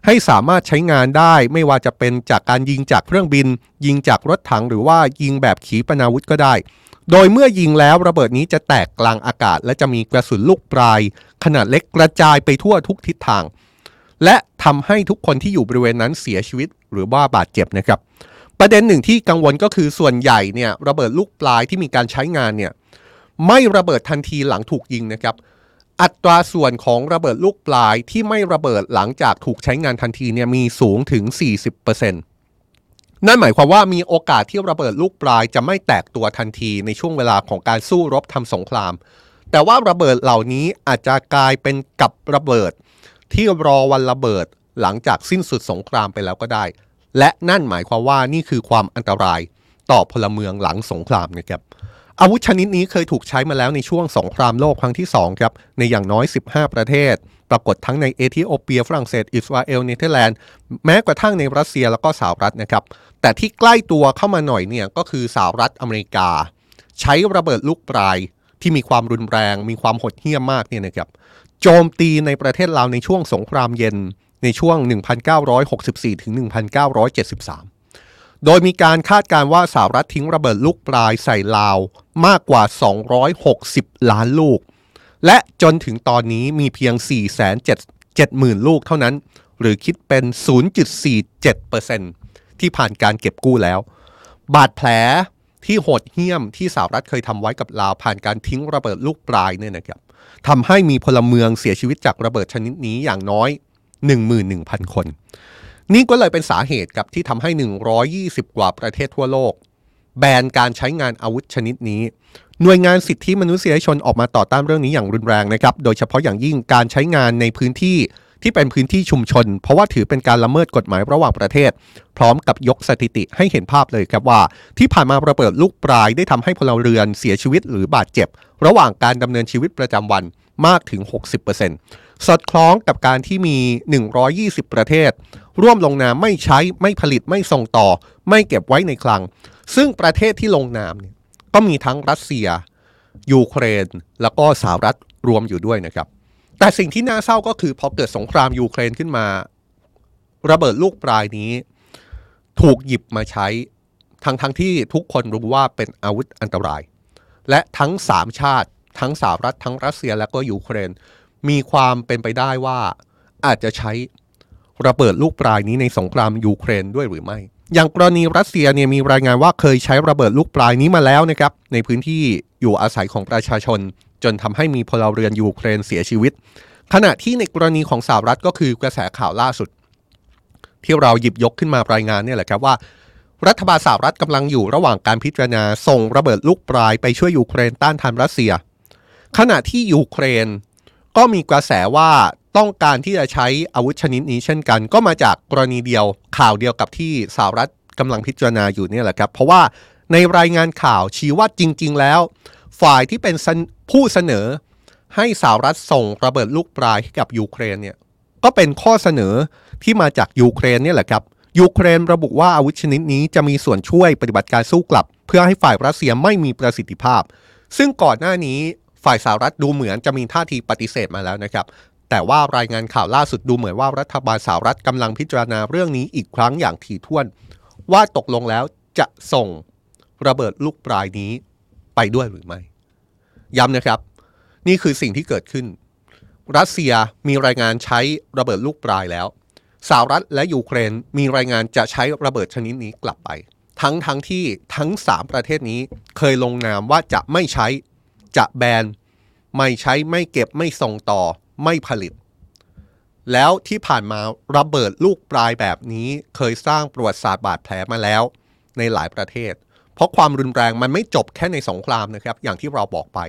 ให้สามารถใช้งานได้ ไม่ว่าจะเป็นจากการยิงจากเครื่องบิน ยิงจากรถถังหรือว่ายิงแบบขีปนาวุธก็ได้ โดยเมื่อยิงแล้วระเบิดนี้จะแตกกลางอากาศ และจะมีกระสุนลูกปลาย ขนาดเล็กกระจายไปทั่วทุกทิศทาง และทำให้ทุกคนที่อยู่บริเวณนั้นเสียชีวิต หรือว่าบาดเจ็บนะครับ ประเด็นหนึ่งที่กังวลก็คือส่วนใหญ่เนี่ยระเบิดลูกปลายที่มีการใช้งานเนี่ยไม่ระเบิดทันทีหลังถูกยิงนะครับ อัตราส่วนของระเบิดลูกปลายที่ไม่ระเบิดหลังจากถูกใช้งานทันทีเนี่ยมีสูงถึง 40% นั่นหมายความว่ามีโอกาสที่ระเบิดลูกปลายจะไม่แตกตัวทันทีในช่วงเวลาของการสู้รบทำสงคราม แต่ว่าระเบิดเหล่านี้อาจจะกลายเป็นกับระเบิด ที่รอวันระเบิดหลังจากสิ้นสุดสงครามไปแล้วก็ได้ และนั่นหมายความว่านี่คือความอันตรายต่อพลเมืองหลังสงครามนะครับอาวุธชนิดนี้เคยถูกใช้มาแล้วในช่วงสงครามโลกครั้งที่2ครับในอย่างน้อย 15 ประเทศ ปรากฏทั้งในเอธิโอเปียฝรั่งเศสอิสราเอลเนเธอร์แลนด์แม้กระทั่งในรัสเซียแล้วก็สหรัฐนะครับ แต่ที่ใกล้ตัวเข้ามาหน่อยเนี่ยก็คือสหรัฐอเมริกา ใช้ระเบิดลูกปรายที่มีความรุนแรง มีความหดเหี้ยมมากเนี่ยนะครับโจมตีในประเทศลาวในช่วงสงครามเย็นในช่วง 1964ถึง1973 โดยมีการคาดการณ์ว่าสหรัฐทิ้งระเบิดลูกปรายใส่ลาวมากกว่า 260 ล้านลูก และจนถึงตอนนี้มีเพียง 470,000 ลูกเท่านั้น หรือคิดเป็น 0.47%ที่ผ่านการเก็บกู้แล้ว บาดแผลที่โหดเหี้ยมที่สหรัฐเคยทำไว้กับลาวผ่านการทิ้งระเบิดลูกปลายเนี่ยนะครับทำให้มีพลเมืองเสียชีวิตจากระเบิดชนิดนี้อย่างน้อย 11,000 คน นี่ก็เลยเป็นสาเหตุกับที่ทำให้ 120 กว่าประเทศทั่วโลก แบนการใช้งานอาวุธชนิดนี้ หน่วยงานสิทธิมนุษยชนออกมาต่อต้านเรื่องนี้อย่างรุนแรงนะครับ โดยเฉพาะอย่างยิ่งการใช้งานในพื้นที่ที่เป็นพื้นที่ชุมชน เพราะว่าถือเป็นการละเมิดกฎหมายระหว่างประเทศ พร้อมกับยกสถิติให้เห็นภาพเลยครับว่า ที่ผ่านมาระเบิดลูกปลายได้ทำให้พลเรือนเสียชีวิตหรือบาดเจ็บ ระหว่างการดำเนินชีวิตประจำวันมากถึง 60%สอดคล้องกับการที่มี 120 ประเทศ ร่วมลงนามไม่ใช้ไม่ผลิตไม่ส่งต่อ ไม่เก็บไว้ในคลัง ซึ่งประเทศที่ลงนามเนี่ยก็มีทั้งรัสเซีย ยูเครน แล้วก็สหรัฐรวมอยู่ด้วยนะครับ แต่สิ่งที่น่าเศร้าก็คือพอเกิดสงครามยูเครนขึ้นมา ระเบิดลูกปรายนี้ ถูกหยิบมาใช้ทั้งทั้งที่ทุกคนรู้ว่าเป็นอาวุธอันตราย และทั้งสามชาติ ทั้งสหรัฐทั้งรัสเซียและก็ยูเครน มีความเป็นไปได้ว่าอาจจะใช้ระเบิดลูกปลายนี้ในสงครามยูเครนด้วยหรือไม่ อย่างกรณีรัสเซียเนี่ยมีรายงานว่าเคยใช้ระเบิดลูกปลายนี้มาแล้วนะครับในพื้นที่อยู่อาศัยของประชาชน จนทำให้มีพลเรือนยูเครนเสียชีวิต ขณะที่ในกรณีของสหรัฐก็คือกระแสข่าวล่าสุด ที่เราหยิบยกขึ้นมารายงานเนี่ยแหละครับว่า รัฐบาลสหรัฐกำลังอยู่ระหว่างการพิจารณาส่งระเบิดลูกปลายไปช่วยยูเครนต้านทานรัสเซีย ขณะที่ยูเครนก็มีกระแสว่า ต้องการที่จะใช้อาวุธชนิดนี้เช่นกัน ก็มาจากกรณีเดียวข่าวเดียวกับที่สหรัฐกำลังพิจารณาอยู่เนี่ยแหละครับ เพราะว่าในรายงานข่าวชี้ว่าจริง ๆ แล้ว ฝ่ายที่เป็นผู้เสนอ ให้สหรัฐส่งระเบิดลูกปลายให้กับยูเครนเนี่ยก็เป็นข้อเสนอที่มาจากยูเครนเนี่ยแหละครับยูเครนระบุว่าอาวุธชนิดนี้จะมีส่วนช่วยปฏิบัติการสู้กลับ เพื่อให้ฝ่ายรัสเซียไม่มีประสิทธิภาพ ซึ่งก่อนหน้านี้ฝ่ายสหรัฐดูเหมือนจะมีท่าทีปฏิเสธมาแล้วนะครับ แต่ว่ารายงานข่าวล่าสุดดูเหมือนว่ารัฐบาลสหรัฐกำลังพิจารณาเรื่องนี้อีกครั้งอย่างถี่ถ้วน ว่าตกลงแล้วจะส่งระเบิดลูกปลายนี้ไปด้วยหรือไม่ ย้ำนะครับ นี่คือสิ่งที่เกิดขึ้น รัสเซียมีรายงานใช้ระเบิดลูกปลายแล้วสหรัฐและยูเครนมีรายงานจะใช้ระเบิดชนิดนี้กลับไป ทั้งทั้งที่ทั้ง 3 ประเทศนี้เคยลงนามว่าจะไม่ใช้จะแบน ไม่ใช้ไม่เก็บไม่ส่งต่อ ไม่ผลิต แล้วที่ผ่านมาระเบิดลูกปลายแบบนี้เคยสร้างประวัติศาสตร์บาดแผลมาแล้วในหลายประเทศ เพราะความรุนแรงมันไม่จบแค่ในสงครามนะครับ อย่างที่เราบอกไป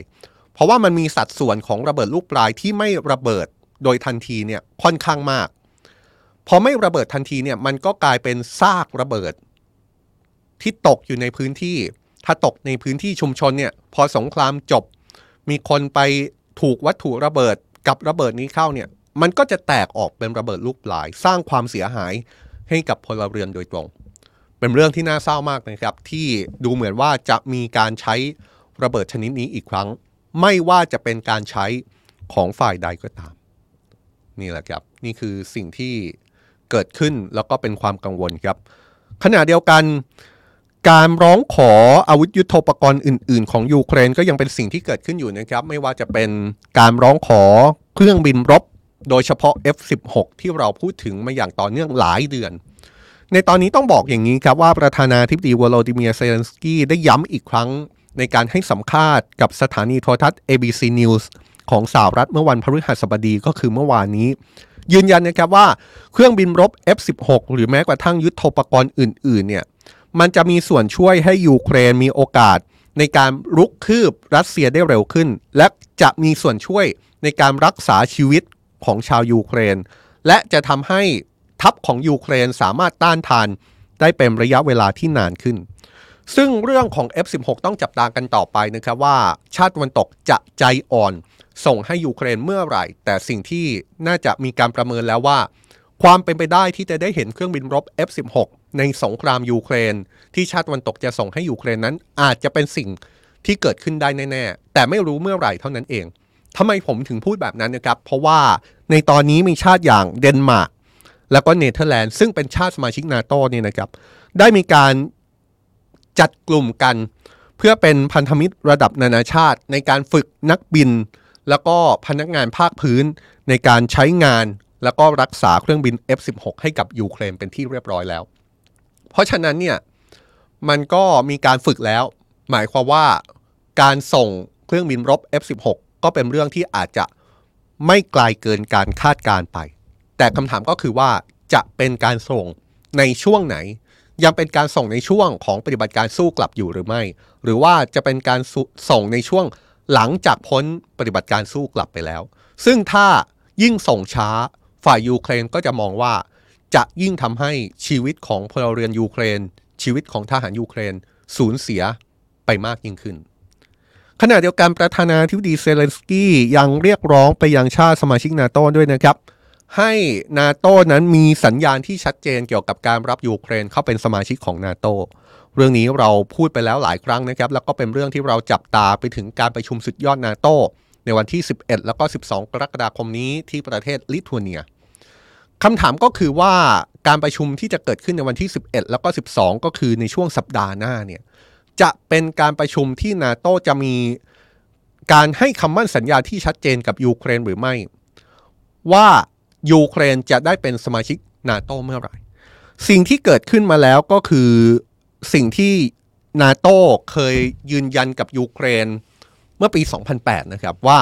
เพราะว่ามันมีสัดส่วนของระเบิดลูกปลายที่ไม่ระเบิดโดยทันทีเนี่ยค่อนข้างมาก พอไม่ระเบิดทันทีเนี่ยมันก็กลายเป็นซากระเบิด ที่ตกอยู่ในพื้นที่ ถ้าตกในพื้นที่ชุมชนเนี่ยพอสงครามจบ มีคนไปถูกวัตถุระเบิด กับระเบิดนี้เข้าเนี่ยมันก็จะแตกออกเป็นระเบิดลูกปลาย สร้างความเสียหายให้กับพลเรือนโดยตรง เป็นเรื่องที่น่าเศร้ามากนะครับ ที่ดูเหมือนว่าจะมีการใช้ระเบิดชนิดนี้อีกครั้ง ไม่ว่าจะเป็นการใช้ของฝ่ายใดก็ตาม นี่แหละครับ นี่คือสิ่งที่เกิดขึ้นแล้วก็เป็นความกังวลครับขณะเดียวกัน การร้องขออาวุธยุทโธปกรณ์อื่น ๆ ของยูเครนก็ยังเป็นสิ่งที่เกิดขึ้นอยู่นะครับ ไม่ว่าจะเป็นการร้องขอเครื่องบินรบ โดยเฉพาะ F16 ที่เราพูดถึงมาอย่างต่อเนื่องหลายเดือน ในตอนนี้ต้องบอกอย่างนี้ครับว่าประธานาธิบดีโวโลดิเมียร์ เซเลนสกี้ได้ย้ำอีกครั้งในการให้สัมภาษณ์กับสถานีโทรทัศน์ ABC News ของสหรัฐเมื่อวันพฤหัสบดีก็คือเมื่อวานนี้ยืนยันนะครับว่าเครื่องบินรบ F16 หรือแม้กระทั่งยุทโธปกรณ์อื่น ๆ เนี่ย มันจะมีส่วนช่วยให้ยูเครนมีโอกาส ในการรุกคืบรัสเซียได้เร็วขึ้น และจะมีส่วนช่วยในการรักษาชีวิตของชาวยูเครน และจะทำให้ทัพของยูเครนสามารถต้านทานได้เป็นระยะเวลาที่นานขึ้น ซึ่งเรื่องของ F16 ต้องจับตากันต่อไปนะครับว่า ชาติวันตกจะใจอ่อนส่งให้ยูเครนเมื่อไหร่ แต่สิ่งที่น่าจะมีการประเมินแล้วว่า ความเป็นไปได้ที่จะได้เห็นเครื่องบินรบ F16 ในสงครามยูเครน ที่ชาติตะวันตกจะส่งให้ยูเครนนั้น อาจจะเป็นสิ่งที่เกิดขึ้นได้แน่ๆ แต่ไม่รู้เมื่อไหร่เท่านั้นเองทำไมผมถึงพูดแบบนั้นนะครับ เพราะว่าในตอนนี้มีชาติอย่างเดนมาร์กแล้วก็เนเธอร์แลนด์ซึ่งเป็นชาติสมาชิกนาโตเนี่ยนะครับ ได้มีการจัดกลุ่มกัน เพื่อเป็นพันธมิตรระดับนานาชาติ ในการฝึกนักบิน แล้วก็พนักงานภาคพื้น ในการใช้งาน แล้วก็รักษาเครื่องบิน F16 ให้กับยูเครนเป็นที่เรียบร้อยแล้ว เพราะฉะนั้นเนี่ยมันก็มีการฝึกแล้ว หมายความว่าการส่งเครื่องบินรบ F16 ก็เป็นเรื่องที่อาจจะไม่ไกลเกินการคาดการณ์ไป แต่คำถามก็คือว่าจะเป็นการส่งในช่วงไหน ยังเป็นการส่งในช่วงของปฏิบัติการสู้กลับอยู่หรือไม่ หรือว่าจะเป็นการส่งในช่วงหลังจากพ้นปฏิบัติการสู้กลับไปแล้ว ซึ่งถ้ายิ่งส่งช้าฝ่ายยูเครนก็จะมองว่า จะยิ่งทำให้ชีวิตของพลเรือนยูเครน ชีวิตของทหารยูเครน สูญเสียไปมากยิ่งขึ้น ขณะเดียวกันประธานาธิบดีเซเลนสกี้ยังเรียกร้องไปยังชาติสมาชิกนาโต้ด้วยนะครับ ให้นาโต้นั้นมีสัญญาณที่ชัดเจนเกี่ยวกับการรับยูเครนเข้าเป็นสมาชิกของนาโต้เรื่องนี้เราพูดไปแล้วหลายครั้งนะครับ แล้วก็เป็นเรื่องที่เราจับตาไปถึงการประชุมสุดยอดนาโต้ในวันที่ 11 แล้วก็ 12 กรกฎาคมนี้ที่ประเทศลิทัวเนีย คำถามก็คือว่าการประชุมที่จะเกิดขึ้นในวันที่ 11 แล้วก็ 12 ก็คือในช่วงสัปดาห์หน้าเนี่ยจะเป็นการประชุมที่นาโตจะมีการให้คำมั่นสัญญาที่ชัดเจนกับยูเครนหรือไม่ ว่ายูเครนจะได้เป็นสมาชิกนาโตเมื่อไหร่ สิ่งที่เกิดขึ้นมาแล้วก็คือสิ่งที่นาโตเคยยืนยันกับยูเครนเมื่อปี 2008 นะครับ ว่า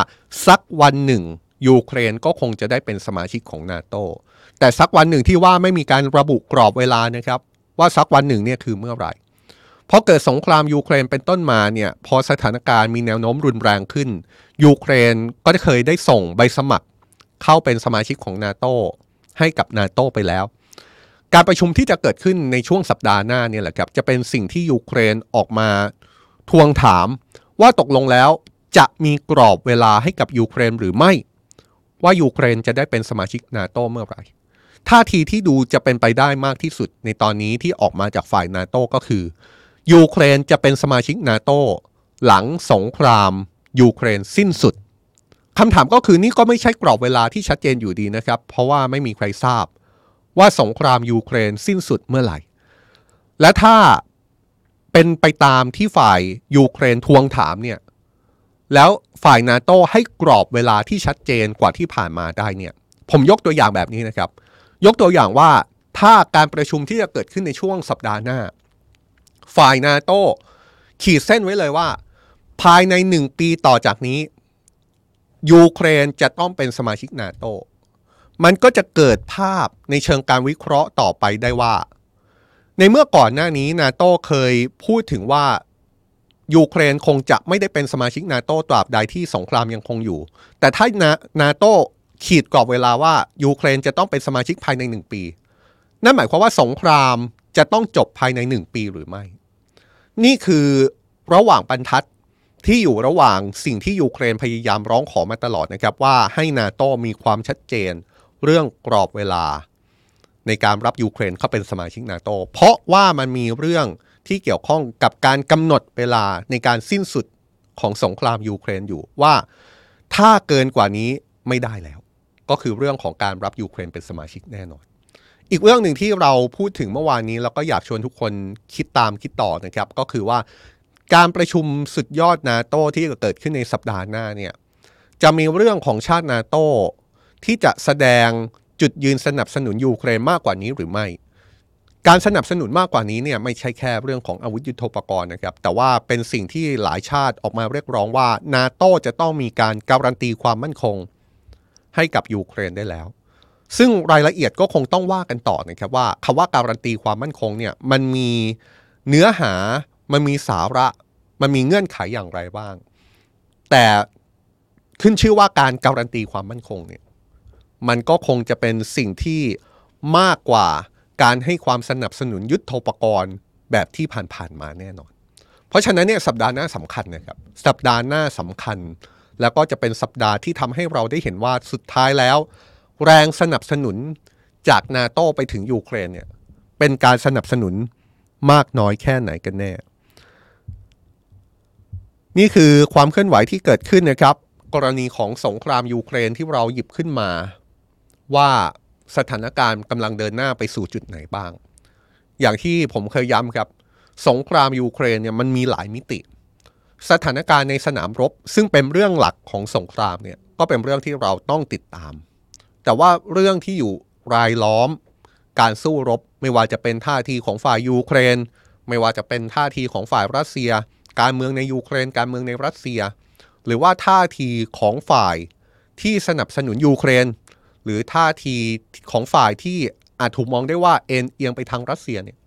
สักวันหนึ่งยูเครนก็คงจะได้เป็นสมาชิกของนาโต แต่สักวันหนึ่งที่ว่าไม่มีการระบุกรอบเวลานะครับ ว่าสักวันหนึ่งเนี่ยคือเมื่อไหร่พอเกิดสงครามยูเครนเป็นต้นมาเนี่ยพอสถานการณ์มีแนวโน้มรุนแรงขึ้น ยูเครนก็เคยได้ส่งใบสมัครเข้าเป็นสมาชิกของนาโตให้กับนาโตไปแล้ว การประชุมที่จะเกิดขึ้นในช่วงสัปดาห์หน้าเนี่ยแหละครับจะเป็นสิ่งที่ยูเครนออกมาทวงถามว่าตกลงแล้วจะมีกรอบเวลาให้กับยูเครนหรือไม่ ว่ายูเครนจะได้เป็นสมาชิกนาโตเมื่อไหร่ ท่าทีที่ดูจะเป็นไปได้มากที่สุดในตอนนี้ที่ออกมาจากฝ่ายนาโต้ก็คือ ยูเครนจะเป็นสมาชิกนาโต้หลังสงคราม ยูเครนสิ้นสุดคำถามก็คือนี่ก็ไม่ใช่กรอบเวลาที่ชัดเจนอยู่ดีนะครับ เพราะว่าไม่มีใครทราบ ว่าสงครามยูเครนสิ้นสุดเมื่อไหร่ และถ้าเป็นไปตามที่ฝ่ายยูเครนทวงถามเนี่ยแล้วฝ่ายนาโต้ให้กรอบเวลาที่ชัดเจนกว่าที่ผ่านมาได้เนี่ย ผมยกตัวอย่างแบบนี้นะครับ ยกตัวอย่างว่าถ้าการประชุมที่จะเกิดขึ้นในช่วงสัปดาห์หน้า ฝ่ายนาโต้ขีดเส้นไว้เลยว่า ภายในหนึ่งปีต่อจากนี้ ยูเครนจะต้องเป็นสมาชิกนาโตมันก็จะเกิดภาพในเชิงการวิเคราะห์ต่อไปได้ว่า ในเมื่อก่อนหน้านี้นาโต้เคยพูดถึงว่ายูเครนคงจะไม่ได้เป็นสมาชิกนาโต้ตราบใดที่สงครามยังคงอยู่ แต่ถ้านานาโต้ ขีดกรอบเวลาว่ายูเครนจะต้องเป็นสมาชิกภายในหนึ่งปี นั่นหมายความว่าสงครามจะต้องจบภายในหนึ่งปีหรือไม่ นี่คือระหว่างบรรทัดที่อยู่ระหว่างสิ่งที่ยูเครนพยายามร้องขอมาตลอดนะครับว่าให้นาโต้มีความชัดเจนเรื่องกรอบเวลา ในการรับยูเครนเข้าเป็นสมาชิกนาโตเพราะว่ามันมีเรื่องที่เกี่ยวข้องกับการกำหนดเวลาในการสิ้นสุดของสงครามยูเครนอยู่ว่าถ้าเกินกว่านี้ไม่ได้แล้ว ก็คือเรื่องของการรับยูเครนเป็นสมาชิกแน่นอน อีกเรื่องหนึ่งที่เราพูดถึงเมื่อวานนี้ แล้วก็อยากชวนทุกคนคิดตามคิดต่อนะครับก็คือว่าการประชุมสุดยอดนาโตที่จะเกิดขึ้นในสัปดาห์หน้าเนี่ยจะมีเรื่องของชาตินาโตที่จะแสดงจุดยืนสนับสนุนยูเครนมากกว่านี้หรือไม่ การสนับสนุนมากกว่านี้เนี่ยไม่ใช่แค่เรื่องของอาวุธยุโทโธปกรณ์นะครับ แต่ว่าเป็นสิ่งที่หลายชาติออกมาเรียกร้องว่านาโตจะต้องมีการการันตีความมั่นคง ให้กับยูเครนได้แล้ว ซึ่งรายละเอียดก็คงต้องว่ากันต่อนะครับว่าคำว่าการันตีความมั่นคงเนี่ยมันมีเนื้อหามันมีสาระ มันมีเงื่อนไขอย่างไรบ้าง แต่ขึ้นชื่อว่าการการันตีความมั่นคงเนี่ยมันก็คงจะเป็นสิ่งที่มากกว่าการให้ความสนับสนุนยุทธปกรณ์แบบที่ผ่านๆมาแน่นอน เพราะฉะนั้นเนี่ยสัปดาห์หน้าสำคัญนะครับ สัปดาห์หน้าสำคัญ แล้วก็จะเป็นสัปดาห์ที่ทำให้เราได้เห็นว่าสุดท้ายแล้ว แรงสนับสนุนจากนาโตไปถึงยูเครนเนี่ยเป็นการสนับสนุนมากน้อยแค่ไหนกันแน่ นี่คือความเคลื่อนไหวที่เกิดขึ้นนะครับ กรณีของสงครามยูเครนที่เราหยิบขึ้นมา ว่าสถานการณ์กำลังเดินหน้าไปสู่จุดไหนบ้าง อย่างที่ผมเคยย้ำครับ สงครามยูเครนเนี่ยมันมีหลายมิติ สถานการณ์ในสนามรบ ซึ่งเป็นเรื่องหลักของสงครามเนี่ยก็เป็นเรื่องที่เราต้องติดตาม แต่ว่าเรื่องที่อยู่รายล้อม การสู้รบไม่ว่าจะเป็นท่าทีของฝ่ายยูเครน ไม่ว่าจะเป็นท่าทีของฝ่ายรัสเซีย การเมืองในยูเครน การเมืองในรัสเซีย หรือว่าท่าทีของฝ่ายที่สนับสนุนยูเครน หรือท่าทีของฝ่ายที่อาจถูกมองได้ว่าเอ็นเอียงไปทางรัสเซียเนี่ย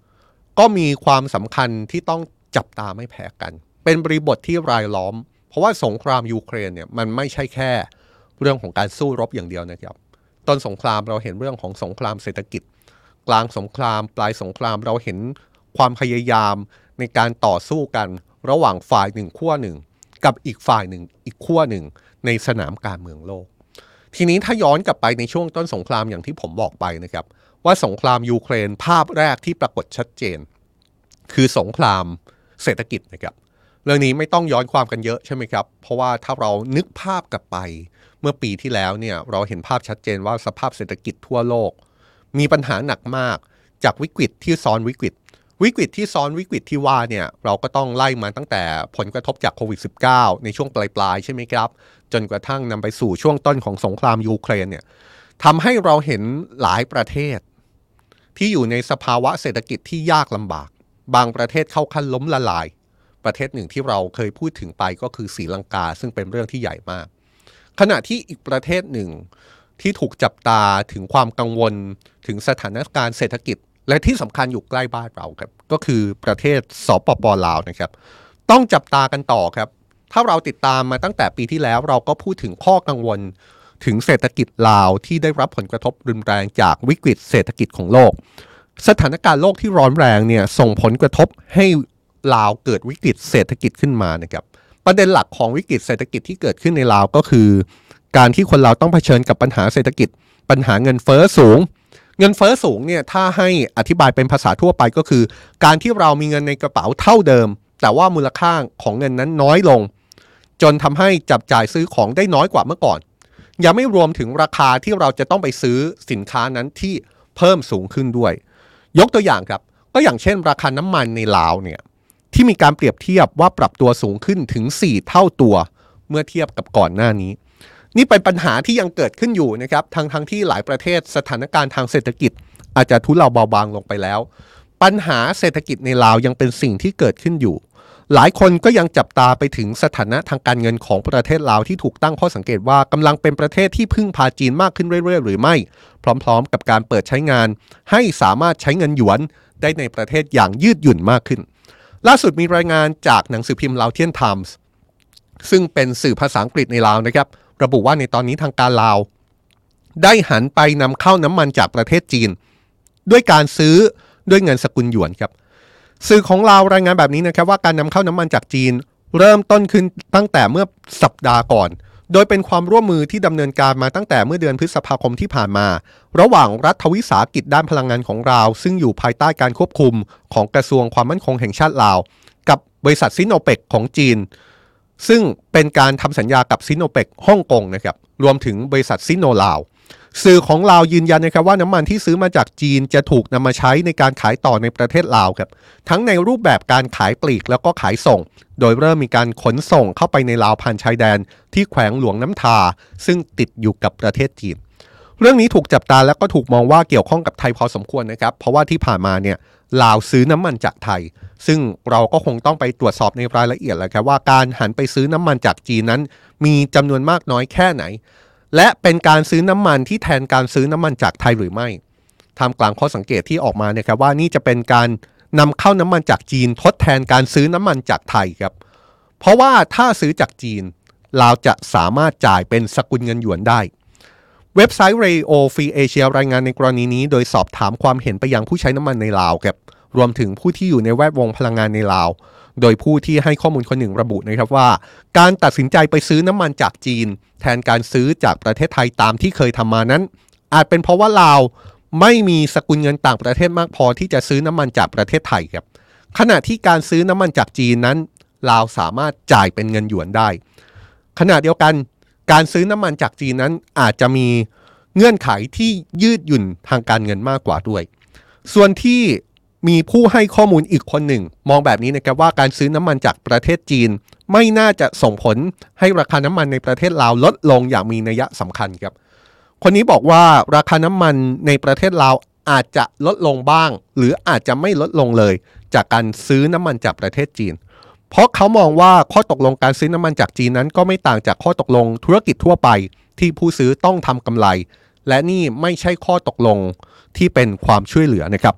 ก็มีความสำคัญที่ต้องจับตาไม่แพ้กัน เป็นบริบทที่รายล้อม เพราะว่าสงครามยูเครนเนี่ยมันไม่ใช่แค่เรื่องของการสู้รบอย่างเดียวนะครับ ต้นสงครามเราเห็นเรื่องของสงครามเศรษฐกิจ กลางสงครามปลายสงครามเราเห็นความพยายามในการต่อสู้กันระหว่างฝ่ายหนึ่งขั้วหนึ่ง กับอีกฝ่ายหนึ่งอีกขั้วหนึ่ง ในสนามการเมืองโลก ทีนี้ถ้าย้อนกลับไปในช่วงต้นสงครามอย่างที่ผมบอกไปนะครับ ว่าสงครามยูเครนภาพแรกที่ปรากฏชัดเจน คือสงครามเศรษฐกิจนะครับ รื่องนี้ไม่ต้องย้อนความกันเยอะใช่ไหมครับ เพราะว่าถ้าเรานึกภาพกลับไป เมื่อปีที่แล้วเนี่ยเราเห็นภาพชัดเจนว่าสภาพเศรษฐกิจทั่วโลก มีปัญหาหนักมากจากวิกฤตที่ซ้อนวิกฤต วิกฤตที่ซ้อนวิกฤตที่ว่าเนี่ยเราก็ต้องไล่มาตั้งแต่ผลกระทบจากโควิด -19 ในช่วงปลายๆใช่ไหมครับ จนกระทั่งนำไปสู่ช่วงต้นของสงครามยูเครนเนี่ยทำให้เราเห็นหลายประเทศ ที่อยู่ในสภาวะเศรษฐกิจที่ยากลำบาก บางประเทศเข้าขั้นล้มละลาย ประเทศหนึ่งที่เราเคยพูดถึงไปก็คือศรีลังกา ซึ่งเป็นเรื่องที่ใหญ่มาก ขณะที่อีกประเทศหนึ่งที่ถูกจับตาถึงความกังวลถึงสถานการณ์เศรษฐกิจ และที่สำคัญอยู่ใกล้บ้านเราครับ ก็คือประเทศสปปลาวนะครับ ต้องจับตากันต่อครับ ถ้าเราติดตามมาตั้งแต่ปีที่แล้วเราก็พูดถึงข้อกังวลถึงเศรษฐกิจลาวที่ได้รับผลกระทบรุนแรงจากวิกฤตเศรษฐกิจของโลก สถานการณ์โลกที่ร้อนแรงเนี่ยส่งผลกระทบให้ ลาวเกิดวิกฤตเศรษฐกิจขึ้นมานะครับประเด็นหลักของวิกฤตเศรษฐกิจที่เกิดขึ้นในลาวก็คือ การที่คนเราต้องเผชิญกับปัญหาเศรษฐกิจ ปัญหาเงินเฟ้อสูง เงินเฟ้อสูงเนี่ยถ้าให้อธิบายเป็นภาษาทั่วไปก็คือ การที่เรามีเงินในกระเป๋าเท่าเดิม แต่ว่ามูลค่าของเงินนั้นน้อยลง จนทำให้จับจ่ายซื้อของได้น้อยกว่าเมื่อก่อนยังไม่รวมถึงราคาที่เราจะต้องไปซื้อสินค้านั้นที่เพิ่มสูงขึ้นด้วย ยกตัวอย่างครับ ก็อย่างเช่น ราคาน้ำมันในลาวเนี่ย ที่มีการเปรียบเทียบว่าปรับตัวสูงขึ้นถึง 4 เท่าตัว เมื่อเทียบกับก่อนหน้านี้ นี่เป็นปัญหาที่ยังเกิดขึ้นอยู่นะครับทั้งทั้งที่หลายประเทศสถานการณ์ทางเศรษฐกิจ อาจจะทุเลาเบาบางลงไปแล้ว ปัญหาเศรษฐกิจในลาวยังเป็นสิ่งที่เกิดขึ้นอยู่ หลายคนก็ยังจับตาไปถึงสถานะทางการเงินของประเทศลาวที่ถูกตั้งข้อสังเกตว่ากำลังเป็นประเทศที่พึ่งพาจีนมากขึ้นเรื่อยๆ หรือไม่ พร้อม ๆ กับการเปิดใช้งาน ให้สามารถใช้เงินหยวนได้ในประเทศอย่างยืดหยุ่นมากขึ้น ล่าสุดมีรายงานจากหนังสือพิมพ์ลาวเทียนไทมส์ซึ่งเป็นสื่อภาษาอังกฤษในลาวนะครับ ระบุว่าในตอนนี้ทางการลาว ได้หันไปนำเข้าน้ำมันจากประเทศจีน ด้วยการซื้อด้วยเงินสกุลหยวนครับสื่อของเรารายงานแบบนี้นะครับว่าการนำเข้าน้ำมันจากจีน เริ่มต้นขึ้นตั้งแต่เมื่อสัปดาห์ก่อน โดยเป็นความร่วมมือที่ดำเนินการมาตั้งแต่เมื่อเดือนพฤษภาคมที่ผ่านมา ระหว่างรัฐวิสาหกิจด้านพลังงานของลาวซึ่งอยู่ภายใต้การควบคุมของกระทรวงความมั่นคงแห่งชาติลาว กับบริษัทซิโนเปกของจีน ซึ่งเป็นการทำสัญญากับซิโนเปกฮ่องกงนะครับรวมถึงบริษัทซิโนลาว สื่อของลาวยืนยันนะครับว่าน้ำมันที่ซื้อมาจากจีนจะถูกนำมาใช้ในการขายต่อในประเทศลาวครับ ทั้งในรูปแบบการขายปลีกแล้วก็ขายส่ง โดยเริ่มมีการขนส่งเข้าไปในลาวผ่านชายแดน ที่แขวงหลวงน้ำทา ซึ่งติดอยู่กับประเทศจีน เรื่องนี้ถูกจับตาแล้วก็ถูกมองว่าเกี่ยวข้องกับไทยพอสมควรนะครับ เพราะว่าที่ผ่านมาเนี่ยลาวซื้อน้ำมันจากไทย ซึ่งเราก็คงต้องไปตรวจสอบในรายละเอียดแหละครับว่าการหันไปซื้อน้ำมันจากจีนนั้น มีจำนวนมากน้อยแค่ไหน และเป็นการซื้อน้ำมันที่แทนการซื้อน้ำมันจากไทยหรือไม่ทำกลางข้อสังเกตที่ออกมาเนี่ยครับว่านี่จะเป็นการนำเข้าน้ำมันจากจีนทดแทนการซื้อน้ำมันจากไทยครับ เพราะว่าถ้าซื้อจากจีนลาจะสามารถจ่ายเป็นสกุลเงินหยวนได้ เว็บไซต์ Radio Free Asia รายงานในกรณีนี้ โดยสอบถามความเห็นไปยังผู้ใช้น้ำมันในลาวครับรวมถึงผู้ที่อยู่ในแวดวงพลังงานในลาว โดยผู้ที่ให้ข้อมูลคนหนึ่งระบุนะครับว่า การตัดสินใจไปซื้อน้ำมันจากจีน แทนการซื้อจากประเทศไทยตามที่เคยทำมานั้น อาจเป็นเพราะว่าลาวไม่มีสกุลเงินต่างประเทศมากพอที่จะซื้อน้ำมันจากประเทศไทยครับขณะที่การซื้อน้ำมันจากจีนนั้นลาวสามารถจ่ายเป็นเงินหยวนได้ ขณะเดียวกัน การซื้อน้ำมันจากจีนนั้นอาจจะมีเงื่อนไขที่ยืดหยุ่นทางการเงินมากกว่าด้วย ส่วนที่ มีผู้ให้ข้อมูลอีกคนหนึ่ง มองแบบนี้นะครับว่าการซื้อน้ำมันจากประเทศจีน ไม่น่าจะส่งผลให้ราคาน้ำมันในประเทศลาวลดลงอย่างมีนัยสำคัญครับ คนนี้บอกว่าราคาน้ำมันในประเทศลาวอาจจะลดลงบ้าง หรืออาจจะไม่ลดลงเลย จากการซื้อน้ำมันจากประเทศจีน เพราะเขามองว่าข้อตกลงการซื้อน้ำมันจากจีนนั้นก็ไม่ต่างจากข้อตกลงธุรกิจทั่วไป ที่ผู้ซื้อต้องทำกำไร และนี่ไม่ใช่ข้อตกลงที่เป็นความช่วยเหลือนะครับ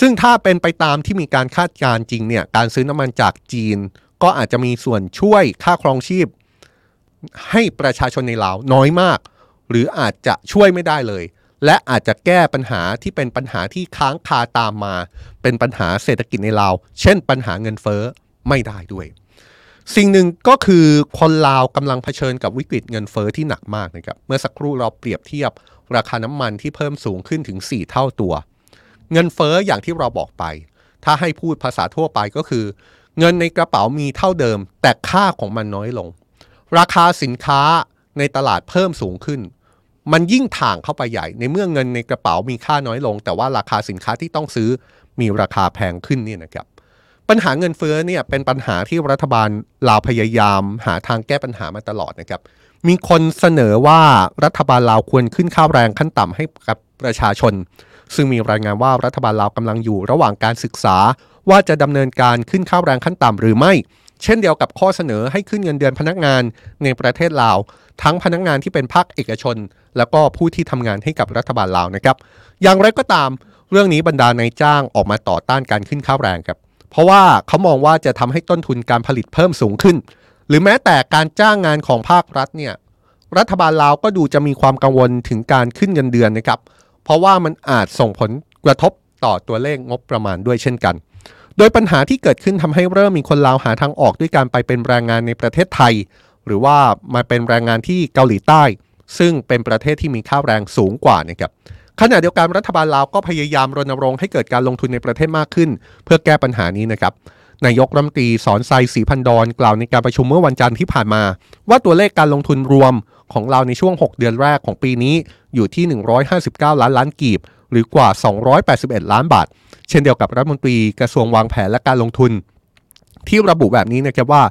ซึ่งถ้าเป็นไปตามที่มีการคาดการณ์จริงเนี่ยการซื้อน้ำมันจากจีน ก็อาจจะมีส่วนช่วยค่าครองชีพ ให้ประชาชนในลาวน้อยมาก หรืออาจจะช่วยไม่ได้เลย และอาจจะแก้ปัญหาที่เป็นปัญหาที่ค้างคาตามมา เป็นปัญหาเศรษฐกิจในลาว เช่น ปัญหาเงินเฟ้อไม่ได้ด้วย สิ่งหนึ่งก็คือคนลาวกำลังเผชิญกับวิกฤตเงินเฟ้อที่หนักมากนะครับเมื่อสักครู่เราเปรียบเทียบราคาน้ำมันที่เพิ่มสูงขึ้นถึง 4 เท่าตัว เงินเฟ้ออย่างที่เราบอกไป ถ้าให้พูดภาษาทั่วไปก็คือ เงินในกระเป๋ามีเท่าเดิม แต่ค่าของมันน้อยลง ราคาสินค้าในตลาดเพิ่มสูงขึ้น มันยิ่งถ่างเข้าไปใหญ่ ในเมื่อเงินในกระเป๋ามีค่าน้อยลง แต่ว่าราคาสินค้าที่ต้องซื้อมีราคาแพงขึ้นนี่นะครับปัญหาเงินเฟ้อเนี่ยเป็นปัญหาที่รัฐบาลลาวพยายาม หาทางแก้ปัญหามาตลอดนะครับ มีคนเสนอว่ารัฐบาลลาวควรขึ้นค่าแรงขั้นต่ำให้กับประชาชน ซึ่งมีรายงานว่ารัฐบาลลาวกำลังอยู่ระหว่างการศึกษา ว่าจะดำเนินการขึ้นค่าแรงขั้นต่ำหรือไม่ เช่นเดียวกับข้อเสนอให้ขึ้นเงินเดือนพนักงานในประเทศลาว ทั้งพนักงานที่เป็นภาคเอกชน แล้วก็ผู้ที่ทำงานให้กับรัฐบาลลาวนะครับ อย่างไรก็ตาม เรื่องนี้บรรดานายจ้างออกมาต่อต้านการขึ้นค่าแรงครับ เพราะว่าเขามองว่าจะทำให้ต้นทุนการผลิตเพิ่มสูงขึ้น หรือแม้แต่การจ้างงานของภาครัฐเนี่ยรัฐบาลลาวก็ดูจะมีความกังวลถึงการขึ้นเงินเดือนนะครับ เพราะว่ามันอาจส่งผลกระทบต่อตัวเลขงบประมาณด้วยเช่นกัน โดยปัญหาที่เกิดขึ้นทำให้เริ่มมีคนลาวหาทางออกด้วยการไปเป็นแรงงานในประเทศไทย หรือว่ามาเป็นแรงงานที่เกาหลีใต้ ซึ่งเป็นประเทศที่มีค่าแรงสูงกว่านะครับขณะเดียวกันรัฐบาลลาวก็พยายามรณรงค์ให้เกิดการลงทุนในประเทศมากขึ้น เพื่อแก้ปัญหานี้นะครับนายกรัฐมนตรีสอนไซสีพันดอนกล่าวในการประชุมเมื่อวันจันทร์ที่ผ่านมา ว่าตัวเลขการลงทุนรวมของเราในช่วง 6 เดือนแรกของปีนี้ อยู่ที่ 159 ล้านล้านกีบ หรือกว่า 281 ล้านบาท เช่นเดียวกับรัฐมนตรีกระทรวงวางแผนและการลงทุน ที่ระบุแบบนี้นะครับว่า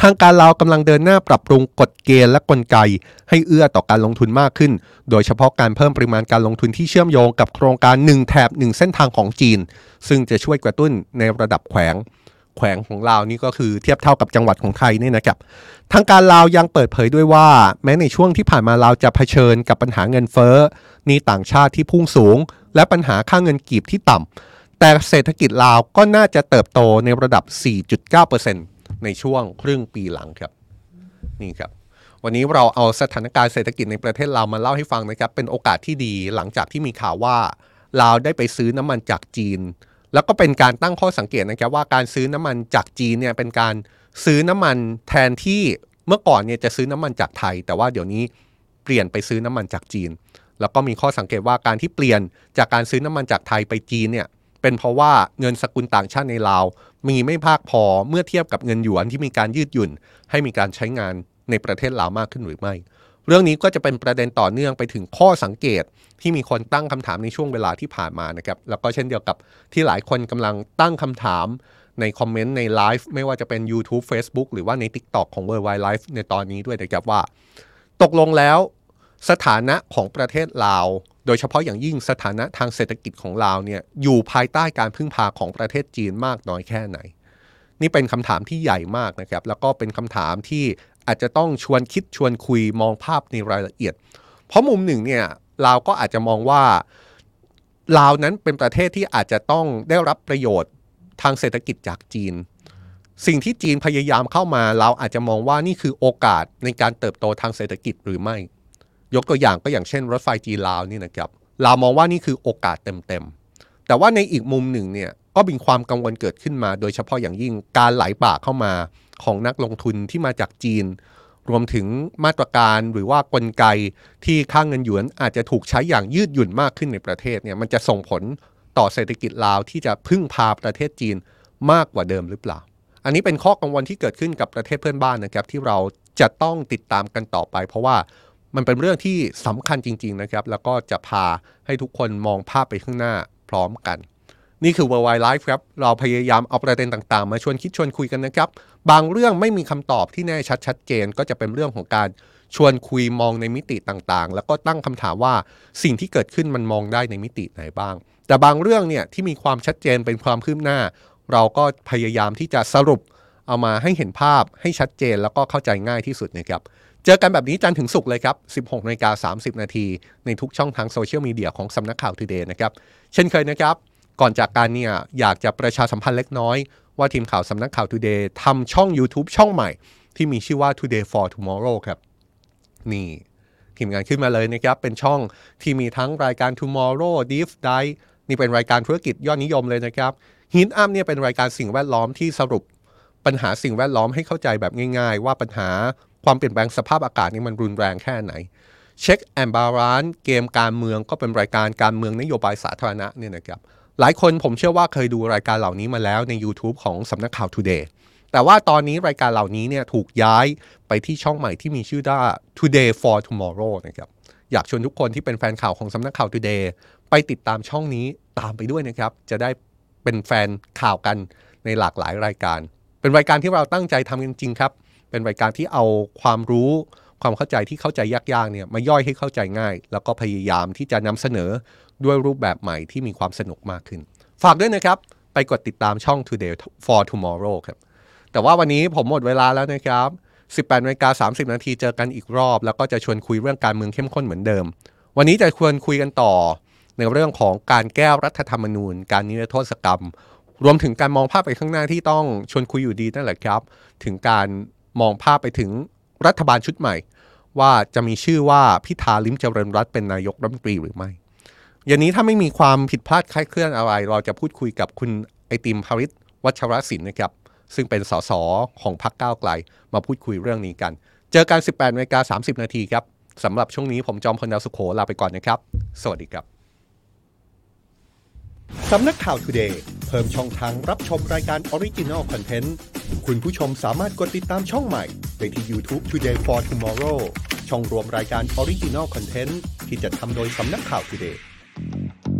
ทางการลาวกำลังเดินหน้าปรับปรุงกฎเกณฑ์และกลไก ให้เอื้อต่อการลงทุนมากขึ้น โดยเฉพาะการเพิ่มปริมาณการลงทุนที่เชื่อมโยงกับโครงการ1แถบ1เส้นทางของจีน ซึ่งจะช่วยกระตุ้นในระดับแขวง แขวงของลาวนี่ก็คือเทียบเท่ากับจังหวัดของไทยนี่นะครับ ทางการลาวยังเปิดเผยด้วยว่า แม้ในช่วงที่ผ่านมาลาวจะเผชิญกับปัญหาเงินเฟ้อนี้ต่างชาติที่พุ่งสูง และปัญหาค่าเงินกีบที่ต่ำแต่เศรษฐกิจลาวก็น่าจะเติบโตในระดับ 4.9%ในช่วงครึ่งปีหลังครับ นี่ครับวันนี้เราเอาสถานการณ์เศรษฐกิจในประเทศลาวมาเล่าให้ฟังนะครับ เป็นโอกาสที่ดีหลังจากที่มีข่าวว่าลาวได้ไปซื้อน้ำมันจากจีน แล้วก็เป็นการตั้งข้อสังเกตนะครับว่าการซื้อน้ำมันจากจีนเนี่ยเป็นการซื้อน้ำมันแทนที่เมื่อก่อนเนี่ยจะซื้อน้ำมันจากไทย แต่ว่าเดี๋ยวนี้เปลี่ยนไปซื้อน้ำมันจากจีน แล้วก็มีข้อสังเกตว่าการที่เปลี่ยนจากการซื้อน้ำมันจากไทยไปจีนเนี่ยเป็นเพราะว่าเงินสกุลต่างชาติในลาว มีไม่พากพอเมื่อเทียบกับเงินหยวนที่มีการยืดหยุ่น ให้มีการใช้งานในประเทศลาวมากขึ้นหรือไม่ เรื่องนี้ก็จะเป็นประเด็นต่อเนื่องไปถึงข้อสังเกตที่มีคนตั้งคำถามในช่วงเวลาที่ผ่านมานะครับแล้วก็เช่นเดียวกับที่หลายคนกำลังตั้งคำถามในคอมเมนต์ในไลฟ์ไม่ว่าจะเป็น YouTube Facebook หรือว่าใน TikTok ของ World Wide Life ในตอนนี้ด้วยนะครับว่า ตกลงแล้ว สถานะของประเทศลาว โดยเฉพาะอย่างยิ่งสถานะทางเศรษฐกิจของลาวเนี่ยอยู่ภายใต้การพึ่งพาของประเทศจีนมากน้อยแค่ไหน นี่เป็นคำถามที่ใหญ่มากนะครับ แล้วก็เป็นคำถามที่ อาจจะต้องชวนคิดชวนคุยมองภาพในรายละเอียด เพราะมุมหนึ่งเนี่ยลาวก็อาจจะมองว่าลาวนั้นเป็นประเทศที่อาจจะต้องได้รับประโยชน์ทางเศรษฐกิจจากจีน สิ่งที่จีนพยายามเข้ามาเราอาจจะมองว่านี่คือโอกาสในการเติบโตทางเศรษฐกิจหรือไม่ ยกตัวอย่างก็อย่างเช่น รถไฟจีนลาวนี่นะครับลาวมองว่านี่คือโอกาสเต็มๆแต่ว่าในอีกมุมหนึ่งเนี่ยก็มีความกังวลเกิดขึ้นมา โดยเฉพาะอย่างยิ่งการไหลบ่าเข้ามา ของนักลงทุนที่มาจากจีน รวมถึงมาตรการหรือว่ากลไกที่ค่างเงินหยวนอาจจะถูกใช้อย่างยืดหยุ่นมากขึ้นในประเทศเนี่ยมันจะส่งผลต่อเศรษฐกิจลาวที่จะพึ่งพาประเทศจีนมากกว่าเดิมหรือเปล่า อันนี้เป็นข้อกังวลที่เกิดขึ้นกับประเทศเพื่อนบ้านนะครับที่เราจะต้องติดตามกันต่อไป เพราะว่ามันเป็นเรื่องที่สำคัญจริง ๆนะครับ แล้วก็จะพาให้ทุกคนมองภาพไปข้างหน้าพร้อมกัน นี่คือ World Wide Life ครับ เราพยายามเอาประเด็นต่างๆ มาชวนคิดชวนคุยกันนะครับ บางเรื่องไม่มีคำตอบที่แน่ชัดชัดเจน ก็จะเป็นเรื่องของการชวนคุยมองในมิติต่างๆ แล้วก็ตั้งคำถามว่าสิ่งที่เกิดขึ้นมันมองได้ในมิติไหนบ้าง แต่บางเรื่องเนี่ยที่มีความชัดเจนเป็นความคืบหน้า เราก็พยายามที่จะสรุปเอามาให้เห็นภาพให้ชัดเจนแล้วก็เข้าใจง่ายที่สุดนะครับ เจอกันแบบนี้จันถึงศุกเลยครับ 16นาฬิกา30 นาทีในทุกช่องทางโซเชียลมีเดียของสำนักข่าวทูเดย์นะครับ เช่นเคยนะครับ ก่อนจากการเนี่ยอยากจะประชาสัมพันธ์เล็กน้อย ว่าทีมข่าวสำนักข่าว Today ทำช่อง YouTube ช่องใหม่ ที่มีชื่อว่า Today for Tomorrow ครับ นี่ทีมงานขึ้นมาเลยนะครับ เป็นช่องที่มีทั้งรายการ Tomorrow Deep Dive นี่เป็นรายการธุรกิจยอดนิยมเลยนะครับ Hint Up เนี่ยเป็นรายการสิ่งแวดล้อมที่สรุปปัญหาสิ่งแวดล้อมให้เข้าใจแบบง่าย ๆ ว่าปัญหาความเปลี่ยนแปลงสภาพอากาศนี่มันรุนแรงแค่ไหน Check and Balance เกมการเมืองก็เป็นรายการการเมืองนโยบายสาธารณะเนี่ยนะครับ หลายคนผมเชื่อว่าเคยดูรายการเหล่านี้มาแล้วใน YouTube ของสำนักข่าว Today แต่ว่าตอนนี้รายการเหล่านี้เนี่ยถูกย้ายไปที่ช่องใหม่ที่มีชื่อว่า Today for Tomorrow นะครับอยากชวนทุกคนที่เป็นแฟนข่าวของสำนักข่าว Today ไปติดตามช่องนี้ตามไปด้วยนะครับ จะได้เป็นแฟนข่าวกันในหลากหลายรายการ เป็นรายการที่เราตั้งใจทำจริงๆครับ เป็นรายการที่เอาความรู้ความเข้าใจที่เข้าใจยากๆเนี่ยมาย่อยให้เข้าใจง่าย แล้วก็พยายามที่จะนำเสนอ ด้วยรูปแบบใหม่ที่มีความสนุกมากขึ้น ฝากด้วยนะครับ ไปกดติดตามช่อง Today for Tomorrow ครับ แต่ว่าวันนี้ผมหมดเวลาแล้วนะครับ 18นาฬิกา30 นาทีเจอกันอีกรอบ แล้วก็จะชวนคุยเรื่องการเมืองเข้มข้นเหมือนเดิม วันนี้จะชวนคุยกันต่อ ในเรื่องของการแก้รัฐธรรมนูญ การนิรโทษกรรม รวมถึงการมองภาพไปข้างหน้าที่ต้องชวนคุยอยู่ดีนั่นแหละครับ ถึงการมองภาพไปถึงรัฐบาลชุดใหม่ ว่าจะมีชื่อว่าพิธาลิมเจริญรัตเป็นนายกรัฐมนตรีหรือไม่ อย่างนี้ถ้าไม่มีความผิดพลาดคล้าดเคลื่อนอะไร เราจะพูดคุยกับคุณไอติมภริษวัชรศิลป์นะครับ ซึ่งเป็นสสของพรรคก้าวไกล มาพูดคุยเรื่องนี้กัน เจอกัน 18นาฬิกา30 นาทีครับสำหรับช่วงนี้ผมจอมพลดาวสุขโขลาไปก่อนนะครับ สวัสดีครับสำนักข่าว Today เพิ่มช่องทางรับชมรายการ Original Content คุณผู้ชมสามารถกดติดตามช่องใหม่ได้ที่ YouTube Today for Tomorrow ช่องรวมรายการ Original Content ที่จะทำโดยสำนักข่าว Today Thank you.